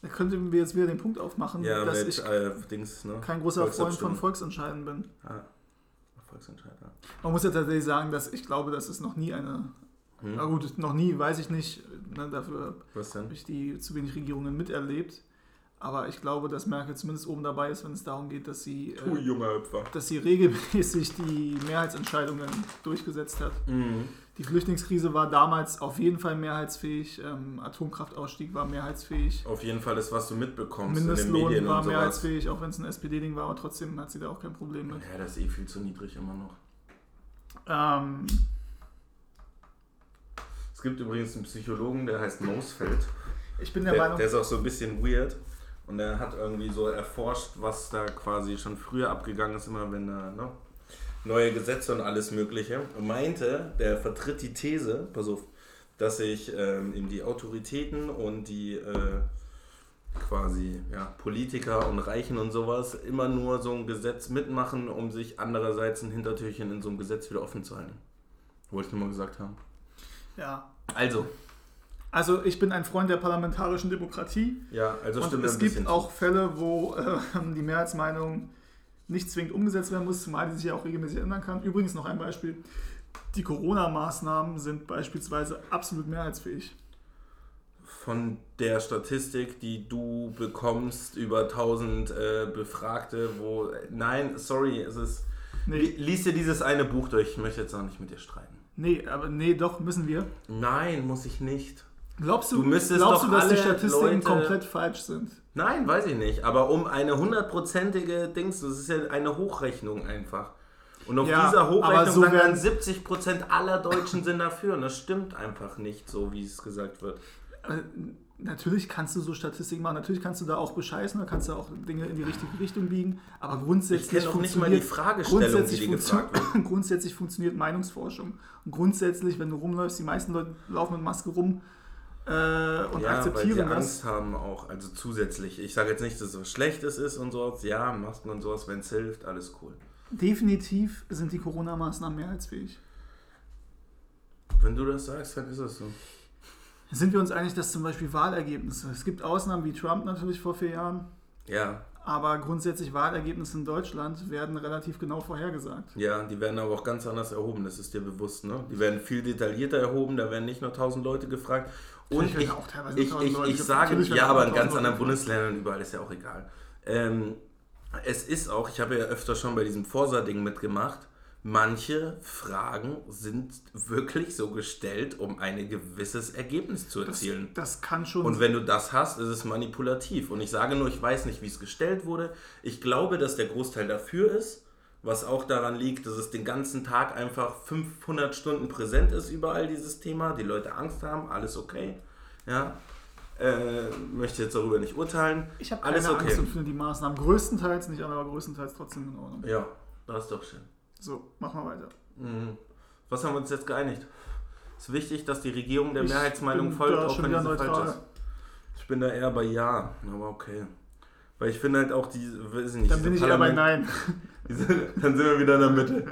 da könnten wir jetzt wieder den Punkt aufmachen, Ja, dass mit ich äh, Dings, ne? kein großer Freund von. Volksentscheiden bin. Ah, Volksentscheid, ja. Man muss ja tatsächlich sagen, dass ich glaube, dass es noch nie eine. Hm? Na gut, noch nie, weiß ich nicht. Ne, dafür habe ich die zu wenig Regierungen miterlebt. Aber ich glaube, dass Merkel zumindest oben dabei ist, wenn es darum geht, dass sie, äh, Hüpfer. dass sie regelmäßig die Mehrheitsentscheidungen durchgesetzt hat. Mhm. Die Flüchtlingskrise war damals auf jeden Fall mehrheitsfähig. Ähm, Atomkraftausstieg war mehrheitsfähig. Auf jeden Fall ist, was du mitbekommst in den Mindestlohn Medien war und sowas. mehrheitsfähig, auch wenn es ein SPD-Ding war, aber trotzdem hat sie da auch kein Problem mit. Ja, das ist eh viel zu niedrig immer noch. Ähm, Es gibt übrigens einen Psychologen, der heißt Mosfeld. ich bin der, Der, Meinung, der ist auch so ein bisschen weird. Und er hat irgendwie so erforscht, was da quasi schon früher abgegangen ist, immer wenn da ne, neue Gesetze und alles Mögliche, meinte, der vertritt die These, pass auf, dass sich ähm, eben die Autoritäten und die äh, quasi ja, Politiker und Reichen und sowas immer nur so ein Gesetz mitmachen, um sich andererseits ein Hintertürchen in so einem Gesetz wieder offen zu halten. Wollte ich nur mal gesagt haben. Ja. Also, Also ich bin ein Freund der parlamentarischen Demokratie. ja, also Und stimmt es ein gibt auch Fälle, wo äh, *laughs* die Mehrheitsmeinung nicht zwingend umgesetzt werden muss, zumal die sich ja auch regelmäßig ändern kann. Übrigens noch ein Beispiel. Die Corona-Maßnahmen sind beispielsweise absolut mehrheitsfähig. von der Statistik, die du bekommst über 1000 äh, Befragte, wo nein, sorry, es ist Nee, Li- Lies dir dieses eine Buch durch, ich möchte jetzt auch nicht mit dir streiten. nee, aber nee, doch, müssen wir. Nein, muss ich nicht. Glaubst du, Du müsstest glaubst doch du dass die Statistiken Leute- komplett falsch sind? Nein, weiß ich nicht. Aber um eine hundertprozentige Dings, das ist ja eine Hochrechnung einfach. Und auf Ja, dieser aber Hochrechnung so sagen dann werden- 70% aller Deutschen sind dafür. Und das stimmt einfach nicht so, wie es gesagt wird. Äh, Natürlich kannst du so Statistiken machen, natürlich kannst du da auch bescheißen, da kannst du auch Dinge in die richtige Richtung biegen, aber grundsätzlich Ich auch nicht mal die funktioniert- Fragestellung, grundsätzlich die dir gefragt funktio- *laughs* Grundsätzlich funktioniert Meinungsforschung. Und grundsätzlich, wenn du rumläufst, die meisten Leute laufen mit Maske rum äh, und ja, weil sie akzeptieren das. Angst haben auch. Also zusätzlich. Ich sage jetzt nicht, dass es was Schlechtes ist und sowas. Ja, Masken und sowas, wenn es hilft, alles cool. Definitiv sind die Corona-Maßnahmen mehrheitsfähig. Wenn du das sagst, dann ist es so. Sind wir uns einig, dass zum Beispiel Wahlergebnisse, es gibt Ausnahmen wie Trump natürlich vor vier Jahren, Ja, aber grundsätzlich Wahlergebnisse in Deutschland werden relativ genau vorhergesagt. Ja, die werden aber auch ganz anders erhoben, das ist dir bewusst, ne? Die werden viel detaillierter erhoben, da werden nicht nur 1000 Leute gefragt. Und ich, ich, 1000 ich, ich sage, ja, aber in 1000 ganz anderen. Bundesländern überall ist ja auch egal. Ähm, es ist auch, ich habe ja öfter schon bei diesem Forsa-Ding mitgemacht, manche Fragen sind wirklich so gestellt, um ein gewisses Ergebnis zu Das, erzielen. das kann schon Und wenn du das hast, ist es manipulativ. Und ich sage nur, ich weiß nicht, wie es gestellt wurde. Ich glaube, dass der Großteil dafür ist, was auch daran liegt, dass es den ganzen Tag einfach 500 Stunden präsent ist, überall dieses Thema. Die Leute Angst haben, alles okay. Ja. Äh, möchte jetzt darüber nicht urteilen. Ich habe keine okay. Angst und finde die Maßnahmen größtenteils, nicht alle, aber größtenteils trotzdem in Ordnung. Ja, das ist doch schön. So, machen wir weiter. Mhm. Was haben wir uns jetzt geeinigt? Es ist wichtig, dass die Regierung der Ich Mehrheitsmeinung folgt, auch wenn diese falsch ist. Ich bin da eher bei Ja, aber okay. Weil ich finde halt auch die, weiß ich nicht, Dann bin ich eher bei Nein. *laughs* Diese, dann sind wir wieder in der Mitte.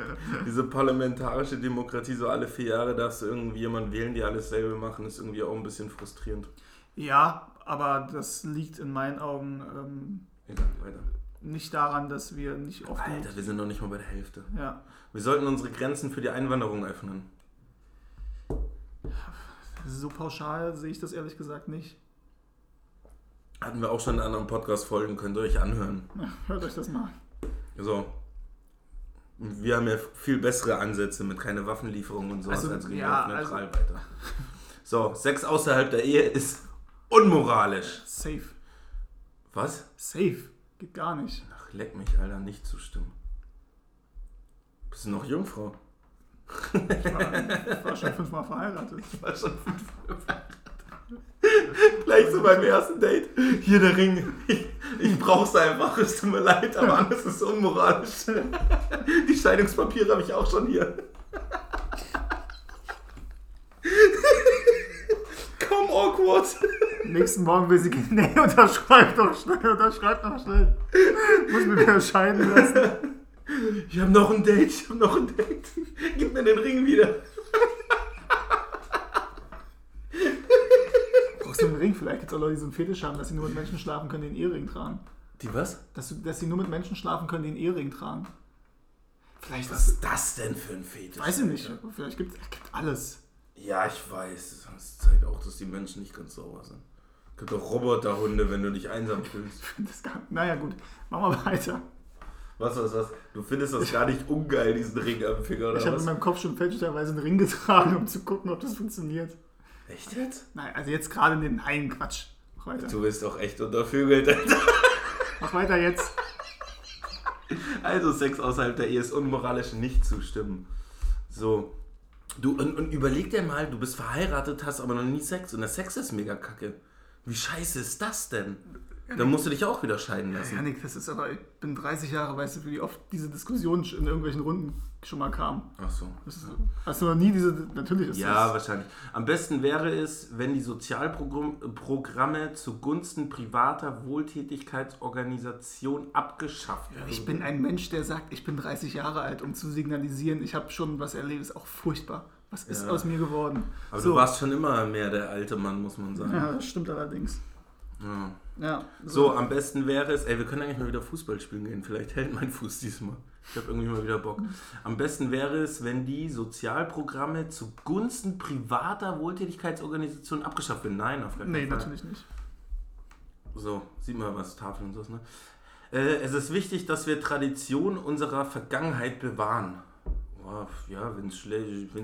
Diese parlamentarische Demokratie, so alle vier Jahre darfst du irgendwie jemanden wählen, die alles selber machen, ist irgendwie auch ein bisschen frustrierend. Ja, aber das liegt in meinen Augen ähm, Egal, weiter. nicht daran, dass wir nicht oft. Alter, wir sind noch nicht mal bei der Hälfte. Ja, Wir sollten unsere Grenzen für die Einwanderung öffnen. so pauschal sehe ich das ehrlich gesagt nicht. Hatten wir auch schon in anderen Podcast-Folgen, könnt ihr euch anhören. Hört euch das mal. So. Wir haben ja viel bessere Ansätze mit keine Waffenlieferung und sowas Also, als ja, neutral also- weiter. So, Sex außerhalb der Ehe ist unmoralisch. Safe. Was? Safe. Geht gar nicht. Ach, leck mich, Alter, nicht zustimmen. Bist du noch Jungfrau? Ich war, ich war schon fünfmal verheiratet. Ich war schon fünf Gleich so beim ersten Date. Hier der Ring. Ich, ich brauch's einfach. Es tut mir leid, aber anders ist unmoralisch. Die Scheidungspapiere habe ich auch schon hier. Kaum awkward. Nächsten Morgen will sie gehen. Nee, unterschreib doch schnell, unterschreib doch schnell. Muss mich wieder scheiden lassen. Ich habe noch ein Date. Ich habe noch ein Date. Gib mir den Ring wieder. Brauchst du einen Ring? Vielleicht gibt es auch Leute, die so einen Fetisch haben, dass sie nur mit Menschen schlafen können, die einen Ehering tragen. Die was? Dass, dass sie nur mit Menschen schlafen können, die einen Ehering tragen. Vielleicht Was ist das denn für ein Fetisch? Weiß ich nicht. Vielleicht gibt es alles. Ja, ich weiß. Das zeigt auch, dass die Menschen nicht ganz sauber sind. Es gibt auch Roboterhunde, wenn du dich einsam fühlst. Das gar, naja, gut. Machen wir weiter. Was, was, was? Du findest das gar nicht ungeil, diesen Ring am Finger, oder Ich habe in meinem Kopf schon fälschlicherweise einen Ring getragen, um zu gucken, ob das funktioniert. Echt jetzt? Nein, also jetzt gerade in den Nein, Quatsch. Mach weiter. Du bist doch echt untervögelt, Alter. Mach weiter jetzt. Also Sex außerhalb der Ehe ist unmoralisch, nicht zustimmen. So. Du, und, und überleg dir mal, du bist verheiratet, hast aber noch nie Sex und der Sex ist mega kacke. Wie scheiße ist das denn? Dann musst du dich auch wieder scheiden lassen. Janik, das ist aber, ich bin 30 Jahre, weißt du, wie oft diese Diskussion in irgendwelchen Runden schon mal kam. Ach so. Hast du noch nie diese, natürlich ist Ja, das. wahrscheinlich. Am besten wäre es, wenn die Sozialprogramme zugunsten privater Wohltätigkeitsorganisationen abgeschafft werden. Ich bin ein Mensch, der sagt, ich bin 30 Jahre alt, um zu signalisieren, ich habe schon was erlebt, ist auch furchtbar. Was ist Ja. aus mir geworden? Aber so. du warst schon immer mehr der alte Mann, muss man sagen. Ja, das stimmt allerdings. Ja. Ja, So, am besten wäre es, ey, wir können eigentlich mal wieder Fußball spielen gehen. Vielleicht hält mein Fuß diesmal. Ich habe irgendwie mal wieder Bock. Am besten wäre es, wenn die Sozialprogramme zugunsten privater Wohltätigkeitsorganisationen abgeschafft werden. Nein, auf gar keinen Nee, Fall. natürlich nicht. So, sieht man was, Tafeln und so, ne? Äh, es ist wichtig, dass wir Tradition unserer Vergangenheit bewahren. Boah, ja, wenn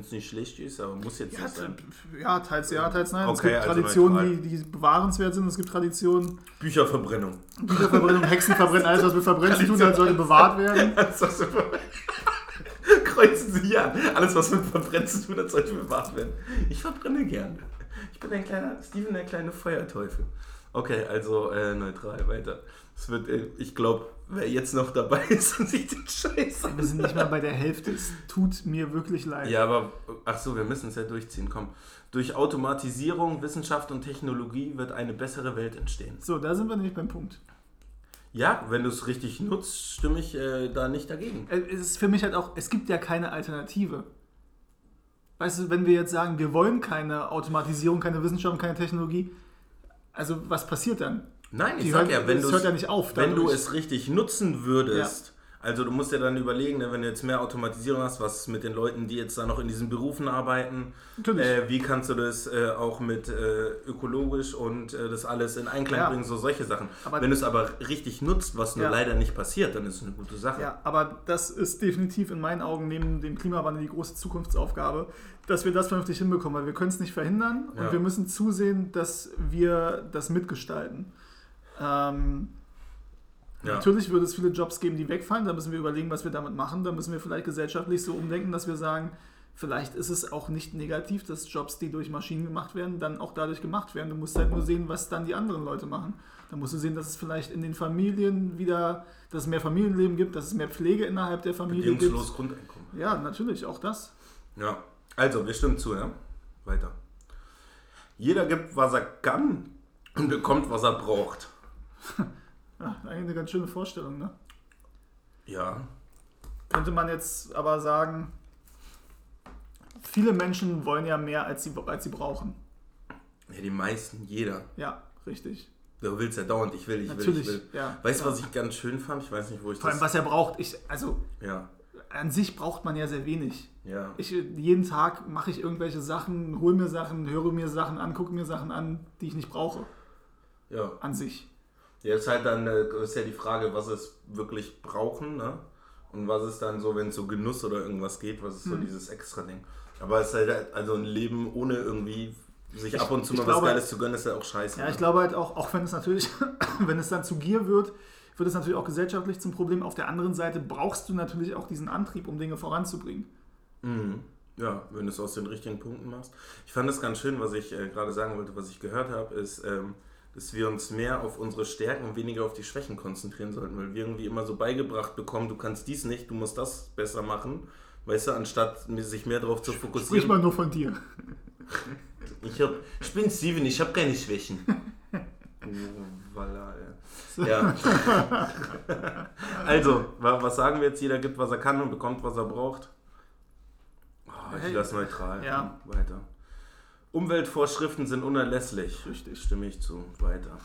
es nicht schlecht ist, aber muss jetzt Ja, nicht sein. ja, teils ja, teils nein. es Okay, gibt also Traditionen, die, die bewahrenswert sind. Es gibt Traditionen, Bücherverbrennung. Bücherverbrennung, Hexenverbrennung, alles, was mit Verbrennen zu tun hat, sollte bewahrt werden. *laughs* Kreuzen Sie hier an. Alles, was mit Verbrennen zu tun hat, sollte bewahrt werden. Ich verbrenne gern. Ich bin ein kleiner, Steven, der kleine Feuerteufel. Okay, also äh, neutral, weiter. Es wird, äh, ich glaube, wer jetzt noch dabei ist und sich den Scheiß Wir sind nicht mal bei der Hälfte. Es tut mir wirklich leid. Ja, aber ach so, wir müssen es ja durchziehen. Komm. Durch Automatisierung, Wissenschaft und Technologie wird eine bessere Welt entstehen. So, da sind wir nämlich beim Punkt. Ja, wenn du es richtig nutzt, stimme ich äh, da nicht dagegen. Äh, Es ist für mich halt auch, es gibt ja keine Alternative. Weißt du, wenn wir jetzt sagen, wir wollen keine Automatisierung, keine Wissenschaft und keine Technologie, also was passiert dann? Nein, ich Die sag ja, wenn hört ja nicht auf wenn du es richtig nutzen würdest, also du musst ja dann überlegen, ne, wenn du jetzt mehr Automatisierung hast, was mit den Leuten, die jetzt da noch in diesen Berufen arbeiten, äh, wie kannst du das äh, auch mit äh, ökologisch und äh, das alles in Einklang Ja. bringen, so solche Sachen. Aber- wenn du es aber richtig nutzt, was nur Ja. leider nicht passiert, dann ist es eine gute Sache. Ja, aber das ist definitiv in meinen Augen neben dem Klimawandel die große Zukunftsaufgabe, dass wir das vernünftig hinbekommen, weil wir können es nicht verhindern und Ja. wir müssen zusehen, dass wir das mitgestalten. Ähm, Ja. Natürlich würde es viele Jobs geben, die wegfallen, da müssen wir überlegen, was wir damit machen. Da müssen wir vielleicht gesellschaftlich so umdenken, dass wir sagen, vielleicht ist es auch nicht negativ, dass Jobs, die durch Maschinen gemacht werden, dann auch dadurch gemacht werden. Du musst halt nur sehen, was dann die anderen Leute machen. Dann musst du sehen, dass es vielleicht in den Familien wieder, dass es mehr Familienleben gibt, dass es mehr Pflege innerhalb der Familie gibt. Grundeinkommen. Ja, natürlich, auch das. Ja, also wir stimmen zu, ja? Weiter. Jeder gibt, was er kann und bekommt, was er braucht. Ja, eigentlich eine ganz schöne Vorstellung, ne? Ja, Könnte man jetzt aber sagen, viele Menschen wollen ja mehr, als sie, als sie brauchen. ja die meisten, jeder. Ja, richtig. Du willst ja dauernd, ich will, ich Natürlich, will, ich will. ja. Weißt du, ja. was ich ganz schön fand? Ich weiß nicht, wo ich Vor allem, das... was er braucht. Ich, also, Ja, an sich braucht man ja sehr wenig. ja. Ich, jeden Tag mache ich irgendwelche Sachen, hole mir Sachen, höre mir Sachen an, gucke mir Sachen an, die ich nicht brauche. Ja, An sich. Jetzt halt dann, äh, ist ja die Frage, was es wirklich brauchen, ne? Und was ist dann so, wenn es so Genuss oder irgendwas geht, was ist so Hm. dieses extra Ding. Aber es ist halt, also ein Leben ohne irgendwie sich ab und zu ich mal glaube- was Geiles zu gönnen, ist ja auch scheiße. Ja, ne? ich glaube halt auch, auch wenn es natürlich, *laughs* wenn es dann zu Gier wird, wird es natürlich auch gesellschaftlich zum Problem. Auf der anderen Seite brauchst du natürlich auch diesen Antrieb, um Dinge voranzubringen. Mhm. Ja, wenn du es aus den richtigen Punkten machst. Ich fand es ganz schön, was ich äh, gerade sagen wollte, was ich gehört habe, ist, ähm, dass wir uns mehr auf unsere Stärken und weniger auf die Schwächen konzentrieren sollten, weil wir irgendwie immer so beigebracht bekommen, du kannst dies nicht, du musst das besser machen, weißt du, anstatt sich mehr darauf zu Sprich fokussieren. mal nur von dir. Ich, hab, ich bin Steven, ich habe keine Schwächen. *laughs* Oh, voilà, ja. ja. *laughs* also, wa- was sagen wir jetzt? Jeder gibt, was er kann und bekommt, was er braucht. Oh, ich Hey. lasse neutral. Ja. Weiter. Umweltvorschriften sind unerlässlich. Richtig. Stimme ich zu. Weiter.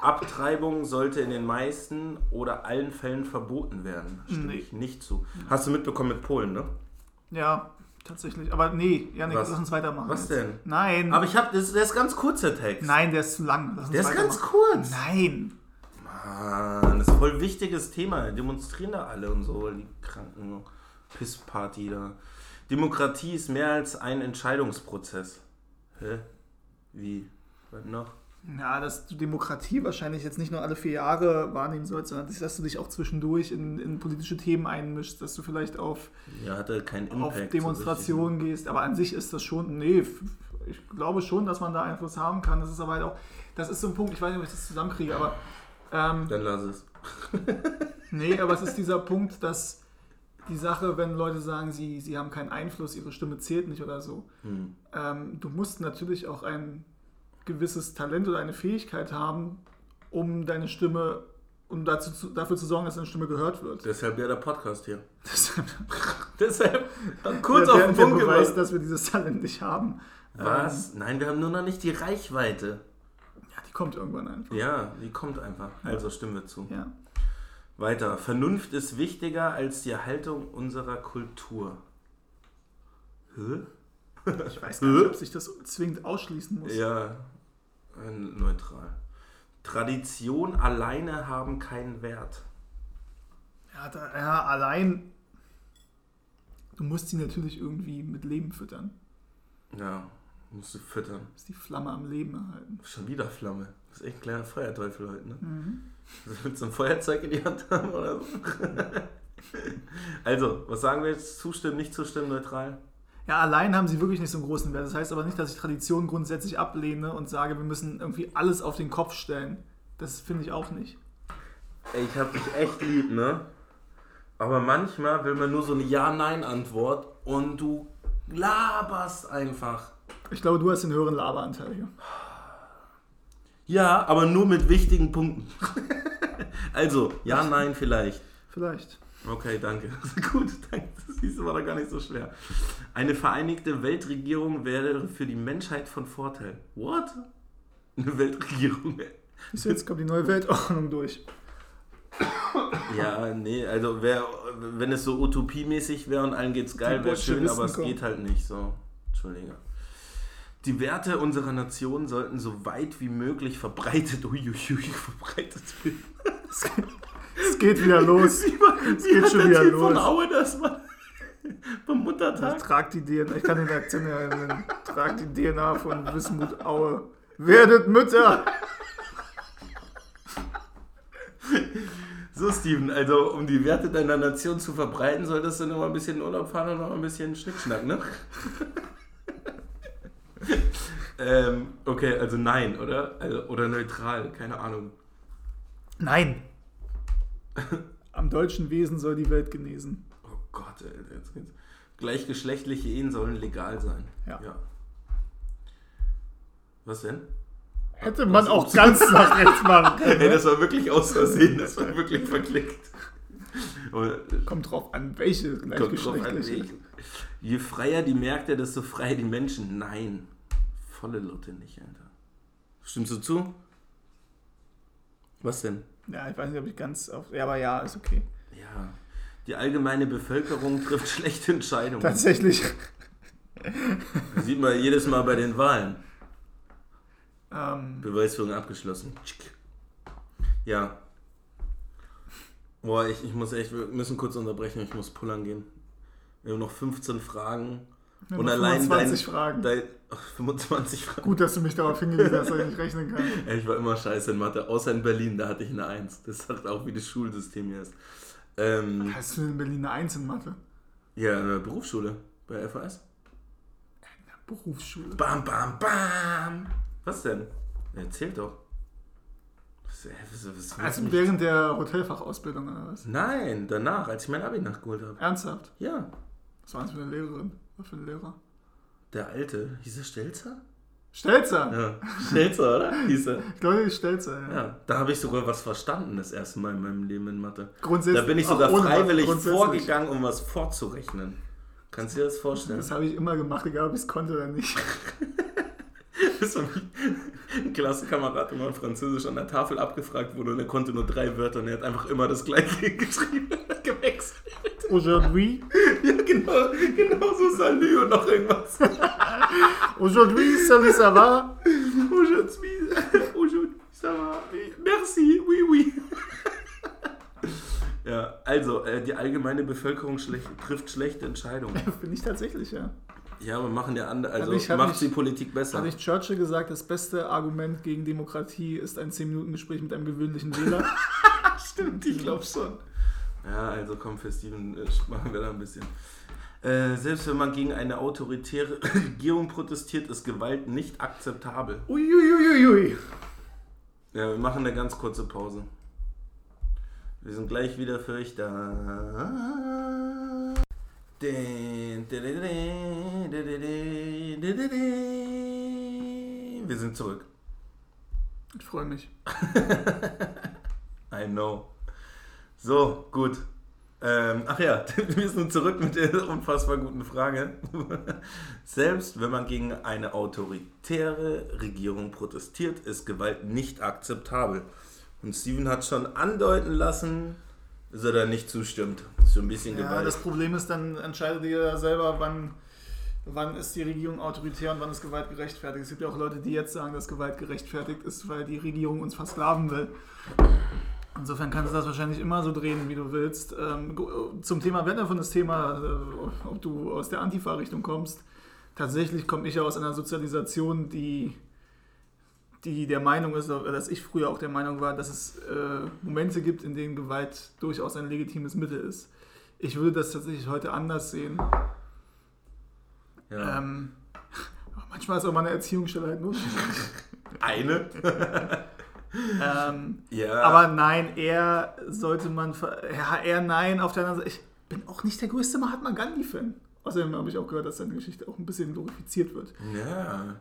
Abtreibung sollte in den meisten oder allen Fällen verboten werden. Stimme Nee. ich nicht zu. Hast du mitbekommen mit Polen, ne? Ja, tatsächlich. Aber nee, Janik, Was? lass uns weitermachen. Was jetzt. denn? Nein. Aber ich habe, das, der ist ganz kurz, der Text. Nein, der ist zu lang. Der ist ganz kurz. Nein. Mann, das ist voll wichtiges Thema. Demonstrieren da alle und so, die kranken Pissparty da. Demokratie ist mehr als ein Entscheidungsprozess. Hä? Wie? Was noch? Ja, dass du Demokratie wahrscheinlich jetzt nicht nur alle vier Jahre wahrnehmen sollst, sondern dass du dich auch zwischendurch in, in politische Themen einmischst, dass du vielleicht auf, Ja, Impact. auf so Demonstrationen gehst. Aber an sich ist das schon, nee, ich glaube schon, dass man da Einfluss haben kann. Das ist aber halt auch, das ist so ein Punkt, ich weiß nicht, ob ich das zusammenkriege, aber Ähm, Dann lass es. *laughs* nee, aber es ist dieser Punkt, dass die Sache, wenn Leute sagen, sie, sie haben keinen Einfluss, ihre Stimme zählt nicht oder so, Hm. ähm, du musst natürlich auch ein gewisses Talent oder eine Fähigkeit haben, um deine Stimme, um dazu, zu, dafür zu sorgen, dass deine Stimme gehört wird. Deshalb ja der Podcast hier. *laughs* *laughs* Deshalb Deshalb kurz der, auf den Punkt gebracht. dass wir dieses Talent nicht haben. Was? Nein, wir haben nur noch nicht die Reichweite. Ähm, ja, die kommt irgendwann einfach. Ja, die kommt einfach. Also stimmen wir zu. Ja. Weiter. Vernunft ist wichtiger als die Erhaltung unserer Kultur. Hä? Ich weiß gar nicht, ob sich das zwingend ausschließen muss. Ja, äh, neutral. Tradition alleine haben keinen Wert. Ja, da, ja, allein. Du musst sie natürlich irgendwie mit Leben füttern. Ja, musst du füttern. Du musst die Flamme am Leben erhalten. Schon wieder Flamme. Das ist echt ein kleiner Feuerteufel heute, ne? Mhm. Du ein Feuerzeug in die Hand haben oder so? also, was sagen wir jetzt? Zustimmen, nicht zustimmen, neutral? Ja, allein haben sie wirklich nicht so einen großen Wert. Das heißt aber nicht, dass ich Tradition grundsätzlich ablehne und sage, wir müssen irgendwie alles auf den Kopf stellen. Das finde ich auch nicht. Ey, ich hab dich echt lieb, ne? Aber manchmal will man nur so eine Ja-Nein-Antwort und du laberst einfach. Ich glaube, du hast den höheren Laberanteil hier. Ja, aber nur mit wichtigen Punkten. *laughs* also, ja, nein, vielleicht. Vielleicht. Okay, danke. *laughs* Gut, danke. Das siehst du, war doch gar nicht so schwer. Eine vereinigte Weltregierung wäre für die Menschheit von Vorteil. What? Eine Weltregierung? Du, Jetzt kommt die neue Weltordnung durch. Ja, nee, also wär, wenn es so utopiemäßig wäre und allen geht's geil, wäre schön, aber es geht halt nicht so. Entschuldige. Die Werte unserer Nation sollten so weit wie möglich verbreitet, uiuiui, verbreitet werden. Es geht wieder los. *laughs* Wie, wie geht hat schon der wieder Typ von los. Aue das mal beim Ich Muttertag? trag die DNA. Ich kann den Akzent ja nennen. Trag die DNA von Wismut Aue. Werdet Mütter! So, Steven, also um die Werte deiner Nation zu verbreiten, solltest du noch mal ein bisschen in Urlaub fahren und noch mal ein bisschen Schnickschnack, ne? Ähm, okay, also nein, oder? Also, oder neutral, keine Ahnung. Nein! *laughs* Am deutschen Wesen soll die Welt genesen. Oh Gott, ey, jetzt geht's. Gleichgeschlechtliche Ehen sollen legal sein. Ja. Was denn? Hätte man auch ganz nach rechts machen *laughs* können. Ey, ne? das war wirklich aus Versehen, das war wirklich verklickt. Aber, Kommt drauf an, welche Kommt drauf an, gleichgeschlechtliche. welchen. Je freier die Märkte, desto freier die Menschen. Nein. Volle Lotte nicht, Alter. Stimmst du zu? Was denn? Ja, ich weiß nicht, ob ich ganz auf. Ja, aber ja, ist okay. Ja. Die allgemeine Bevölkerung trifft *laughs* schlechte Entscheidungen. Tatsächlich. Das *laughs* sieht man jedes Mal bei den Wahlen. Ähm, Beweisführung abgeschlossen. Ja. Boah, ich, ich muss echt, wir müssen kurz unterbrechen, ich muss pullern gehen. Wir haben noch 15 Fragen. Wir Und allein 25 dein, Fragen. Dein, ach, 25 Fragen. Gut, dass du mich darauf hingewiesen hast, dass ich nicht rechnen kann. *laughs* Ich war immer scheiße in Mathe, außer in Berlin, da hatte ich eine 1. Das sagt auch, wie das Schulsystem hier ist. Ähm, Hast du in Berlin eine Eins in Mathe? ja, in der Berufsschule bei FAS. Berufsschule. Bam, bam, bam. Was denn? Erzähl doch. Was, was, was, Also während der Hotelfachausbildung oder was? Nein, danach, als ich mein Abi nachgeholt habe. Ernsthaft? Ja, Was war das für eine Lehrerin? Was für ein Lehrer? der alte. Hieß er Stelzer? Stelzer! Ja, Stelzer, oder? Hieß er. Ich glaube, Stelzer, ja. Ja, da habe ich sogar was verstanden, das erste Mal in meinem Leben in Mathe. Grundsätzlich. Da bin ich sogar freiwillig vorgegangen, um was vorzurechnen. Kannst du dir das vorstellen? Das habe ich immer gemacht, egal ob ich es konnte oder nicht. *laughs* Das ein Klassenkamerad immer in Französisch an der Tafel abgefragt wurde und er konnte nur drei Wörter und er hat einfach immer das gleiche *laughs* geschrieben und gewechselt. Aujourd'hui, Ja, genau, genau so Salü und noch irgendwas. aujourd'hui, salut, ça va? Aujourd'hui, aujourd'hui, ça va. Merci, oui, oui. Ja, also, äh, die allgemeine Bevölkerung schlecht, trifft schlechte Entscheidungen. *laughs* Finde ich tatsächlich, ja. Ja, aber machen ja andere, also ich- macht ich- die Politik besser. Hat nicht Churchill gesagt, das beste Argument gegen Demokratie ist ein 10-Minuten-Gespräch mit einem gewöhnlichen Wähler? *laughs* Stimmt, ich glaube schon. Ja, also komm, für Steven äh, *laughs* machen wir da ein bisschen. Äh, selbst wenn man gegen eine autoritäre *laughs* Regierung protestiert, ist Gewalt nicht akzeptabel. Uiuiuiui. Ja, wir machen eine ganz kurze Pause. Wir sind gleich wieder für euch da. Wir sind zurück. Ich freue mich. *laughs* I know. So, gut. Ähm, ach ja, *laughs* wir sind zurück mit der unfassbar guten Frage. *laughs* Selbst wenn man gegen eine autoritäre Regierung protestiert, ist Gewalt nicht akzeptabel. Und Steven hat schon andeuten lassen, dass er da nicht zustimmt. So ein bisschen Ja, Gewalt. das Problem ist, dann entscheidet ihr selber, wann, wann ist die Regierung autoritär und wann ist Gewalt gerechtfertigt. Es gibt ja auch Leute, die jetzt sagen, dass Gewalt gerechtfertigt ist, weil die Regierung uns versklaven will. Insofern kannst du das wahrscheinlich immer so drehen, wie du willst. Ähm, zum Thema, wir hatten ja von das Thema, äh, ob du aus der Antifa-Richtung kommst. Tatsächlich komme ich ja aus einer Sozialisation, die, die der Meinung ist, dass ich früher auch der Meinung war, dass es äh, Momente gibt, in denen Gewalt durchaus ein legitimes Mittel ist. Ich würde das tatsächlich heute anders sehen. ja. Ähm, *laughs* manchmal ist auch meine Erziehungsstelle halt nur. *laughs* Eine? *laughs* ähm, Ja. aber nein, eher sollte man. Ja, eher nein. Auf der anderen Seite, ich bin auch nicht der größte Mahatma Gandhi-Fan. Außerdem habe ich auch gehört, dass seine Geschichte auch ein bisschen glorifiziert wird. ja.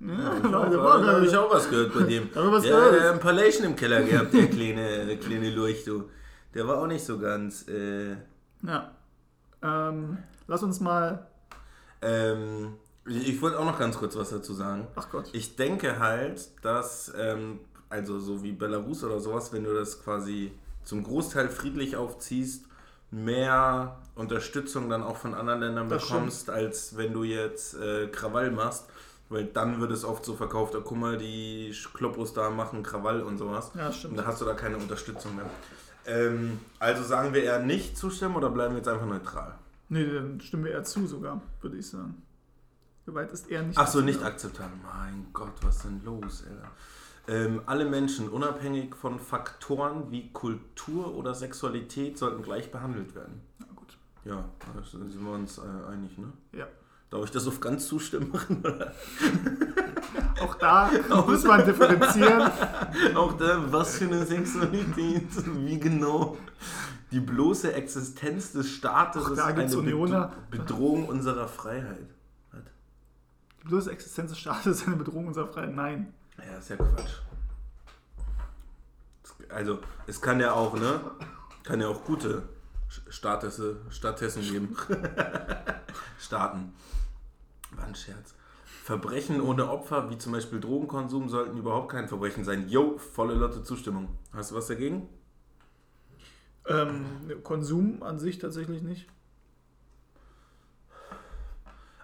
Ja, *laughs* Da Leute, boah, habe ich auch was gehört bei dem. *laughs* Da was ja, gehört. der hat ein paar Leichen im Keller gehabt, der kleine, der *laughs* kleine Lurch, du. Der war auch nicht so ganz. Äh, Ja. Ähm, lass uns mal. ähm, ich ich wollte auch noch ganz kurz was dazu sagen. Ach Gott. Ich denke halt, dass, ähm, also so wie Belarus oder sowas, wenn du das quasi zum Großteil friedlich aufziehst, mehr Unterstützung dann auch von anderen Ländern Das bekommst, als wenn du jetzt äh, Krawall machst. Weil dann wird es oft so verkauft, oh, guck mal, die Kloppos da machen Krawall und sowas. Ja, Und stimmt. da hast du da keine Unterstützung mehr. Ähm, also sagen wir eher nicht zustimmen oder bleiben wir jetzt einfach neutral? Nee, dann stimmen wir eher zu sogar, würde ich sagen. Gewalt ist eher nicht. Ach so, nicht akzeptabel. Mein Gott, was ist denn los, Alter? Ähm, alle Menschen, unabhängig von Faktoren wie Kultur oder Sexualität, sollten gleich behandelt werden. Na gut. Ja, da sind wir uns äh, einig, ne? Ja. Darf ich das auf ganz zustimmen machen? *laughs* Auch da muss man differenzieren. *laughs* Auch da, was für eine Sexualität? Wie genau? Die bloße Existenz des Staates Auch ist eine. Bedro- Bedrohung unserer Freiheit. Was? Die bloße Existenz des Staates ist eine Bedrohung unserer Freiheit. Nein. Ja, ist ja Quatsch. Also, es kann ja auch, ne? Kann ja auch gute Staathesse, Stadthessen geben. *laughs* Staaten. War ein Scherz. Verbrechen ohne Opfer, wie zum Beispiel Drogenkonsum, sollten überhaupt kein Verbrechen sein. Jo, volle Lotte Zustimmung. Hast du was dagegen? Ähm, Konsum an sich tatsächlich nicht.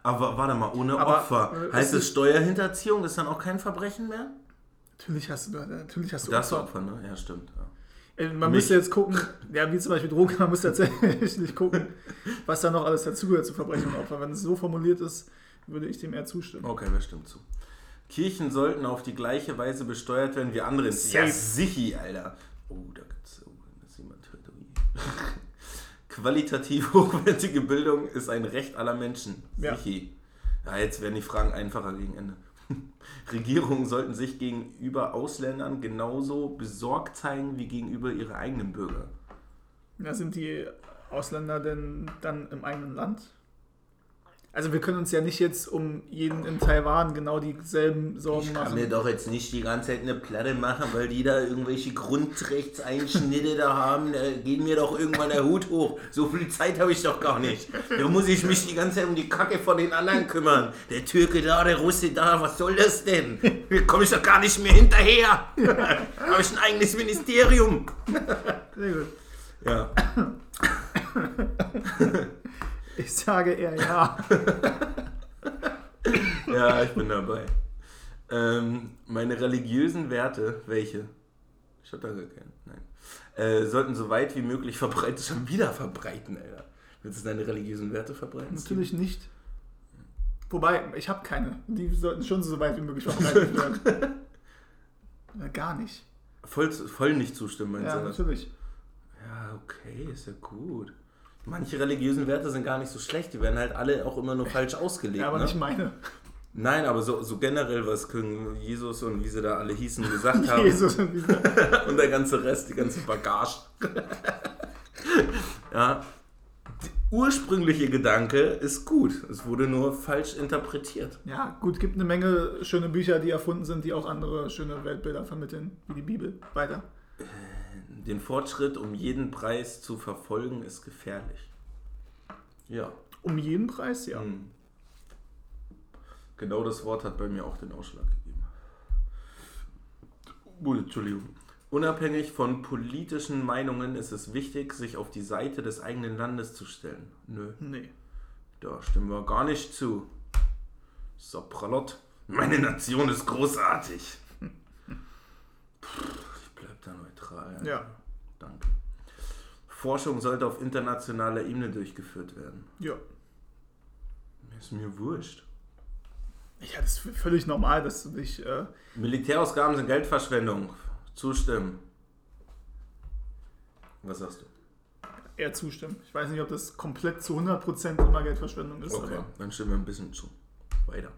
Aber warte mal, ohne Aber, Opfer. äh, heißt es Steuerhinterziehung? Ist dann auch kein Verbrechen mehr? Natürlich hast du, natürlich hast du Das Opfer. Opfer, ne? Ja, stimmt. Ja. Man Mich- müsste jetzt gucken, ja, wie zum Beispiel Drogen, *laughs* man muss tatsächlich gucken, was da noch alles dazugehört zu Verbrechen und Opfer. Wenn es so formuliert ist, würde ich dem eher zustimmen. Okay, wer stimmt zu? Kirchen sollten auf die gleiche Weise besteuert werden wie andere. Ja, sichi, Alter. Oh, da gibt's. Oh, wenn das jemand hört. Qualitativ *laughs* hochwertige Bildung ist ein Recht aller Menschen. Ja. Sichi. Ja, jetzt werden die Fragen einfacher gegen Ende. *laughs* Regierungen sollten sich gegenüber Ausländern genauso besorgt zeigen wie gegenüber ihre eigenen Bürger. Ja, sind die Ausländer denn dann im eigenen Land? Also wir können uns ja nicht jetzt um jeden in Taiwan genau dieselben Sorgen Ich kann machen. mir doch jetzt nicht die ganze Zeit eine Platte machen, weil die da irgendwelche Grundrechtseinschnitte da haben. Da geht mir doch irgendwann der Hut hoch. So viel Zeit habe ich doch gar nicht. Da muss ich mich die ganze Zeit um die Kacke von den anderen kümmern. Der Türke da, der Russe da, was soll das denn? Da komme ich doch gar nicht mehr hinterher. *laughs* habe ich ein eigenes Ministerium. Sehr gut. Ja. *laughs* Ich sage eher ja. *laughs* Ja, ich bin dabei. Ähm, meine religiösen Werte, welche? Ich hab da gar keinen. Nein. Äh, sollten so weit wie möglich verbreitet, schon wieder verbreiten, Alter. Willst du deine religiösen Werte verbreiten? Natürlich nicht. Wobei, ich habe keine. Die sollten schon so weit wie möglich verbreitet *laughs* werden. Ja, Gar nicht. Voll, voll nicht zustimmen, meinst Ja, du das? natürlich. Ja, okay, ist ja gut. Manche religiösen Werte sind gar nicht so schlecht, die werden halt alle auch immer nur falsch ausgelegt. Ja, aber ne? nicht meine. Nein, aber so, so generell, was König Jesus und wie sie da alle hießen, gesagt *laughs* haben. Jesus und dieser. *laughs* und der ganze Rest, die ganze Bagage. *laughs* ja. Der ursprüngliche Gedanke ist gut. Es wurde nur falsch interpretiert. Ja, gut, gibt eine Menge schöne Bücher, die erfunden sind, die auch andere schöne Weltbilder vermitteln, wie die Bibel. Weiter. Den Fortschritt um jeden Preis zu verfolgen ist gefährlich. Ja. Um jeden Preis, ja. Hm. Genau das Wort hat bei mir auch den Ausschlag gegeben. Gut, Entschuldigung. Unabhängig von politischen Meinungen ist es wichtig, sich auf die Seite des eigenen Landes zu stellen. Nö, Nee. da stimmen wir gar nicht zu. Sopralot, meine Nation ist großartig. Pff, *laughs* Ich bleib da neutral. Ja. Danke. Forschung sollte auf internationaler Ebene durchgeführt werden. Ja. Ist mir wurscht. Ja, das ist völlig normal, dass du dich. Äh, Militärausgaben sind Geldverschwendung. Zustimmen. Was sagst du? eher zustimmen. Ich weiß nicht, ob das komplett zu 100% immer Geldverschwendung ist, Okay, dann stimmen wir ein bisschen zu. Weiter.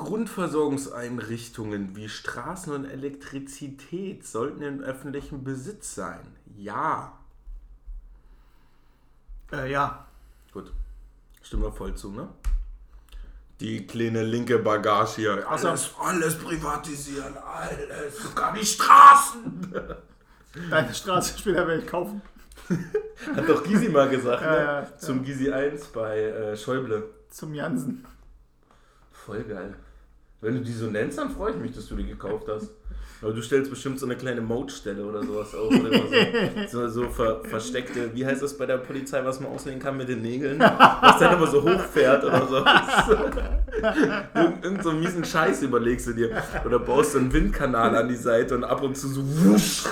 Grundversorgungseinrichtungen wie Straßen und Elektrizität sollten in öffentlichem Besitz sein. Ja. äh, ja. Gut. Stimmen wir voll zu, ne? Die kleine linke Bagage hier. Ach so. Alles, alles privatisieren, alles. Sogar die Straßen. *laughs* Deine Straße später werde ich kaufen. *laughs* Hat doch Gysi mal gesagt, Ja, ne? ja, ja. Zum Gysi 1 bei äh, Schäuble. Zum Jansen. Voll geil. Wenn du die so nennst, dann freue ich mich, dass du die gekauft hast. Aber du stellst bestimmt so eine kleine Mode-Stelle oder sowas auf. Oder so, so, so ver, versteckte, wie heißt das bei der Polizei, was man auslegen kann mit den Nägeln? Was dann immer so hochfährt oder so. *laughs* Irgend, irgend so einen miesen Scheiß überlegst du dir. Oder baust so einen Windkanal an die Seite und ab und zu so wusch.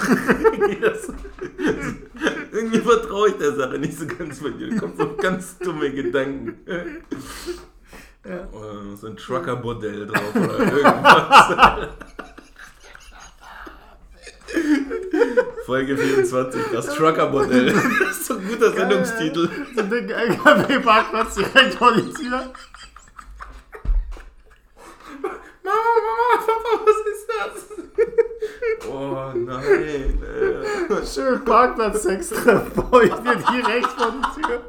Irgendwie vertraue ich der Sache nicht so ganz bei dir. Da kommen so ganz dumme Gedanken. Ja. Oder so ein Trucker-Bordell drauf oder irgendwas. *laughs* Folge 24, das Trucker-Bordell. *laughs* Das ist so ein guter Sendungstitel. So einen dicken LKW-Parkplatz direkt vor die Tür. Mama, Mama, Papa, was ist das? Oh nein. Äh. Schön Parkplatz-Sex vor dir direkt vor die Tür.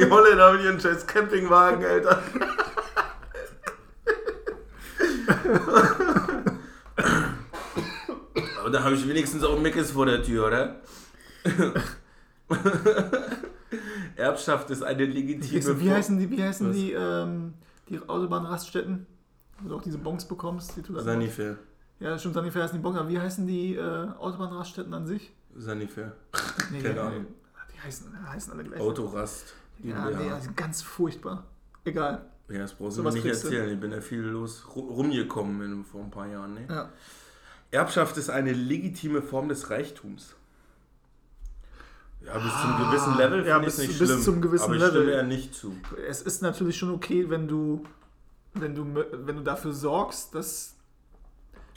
Die Holländer haben hier einen scheiß Campingwagen, Alter. Aber da habe ich wenigstens auch Mickes vor der Tür, oder? Erbschaft ist eine legitime Wie heißen die, wie heißen Was? die, ähm, die Autobahnraststätten? Wo du auch diese Bons bekommst? Die Sanifair. Ja, stimmt, Sanifair heißen die Bons, aber wie heißen die äh, Autobahnraststätten an sich? Sanifair. Nee, Keine Ahnung. Die heißen, heißen alle gleich. Autorast. Ja, nee, die sind ganz furchtbar. Egal. Ja, das brauchst du mir nicht erzählen. Ich bin ja viel los ru- rumgekommen in, vor ein paar Jahren. Ne? Ja. Erbschaft ist eine legitime Form des Reichtums. Ja, bis zum Ah, gewissen Level ja, bis- nicht bis schlimm. zum gewissen aber ich Level. stimme ja nicht zu. Es ist natürlich schon okay, wenn du, wenn du, wenn du dafür sorgst, dass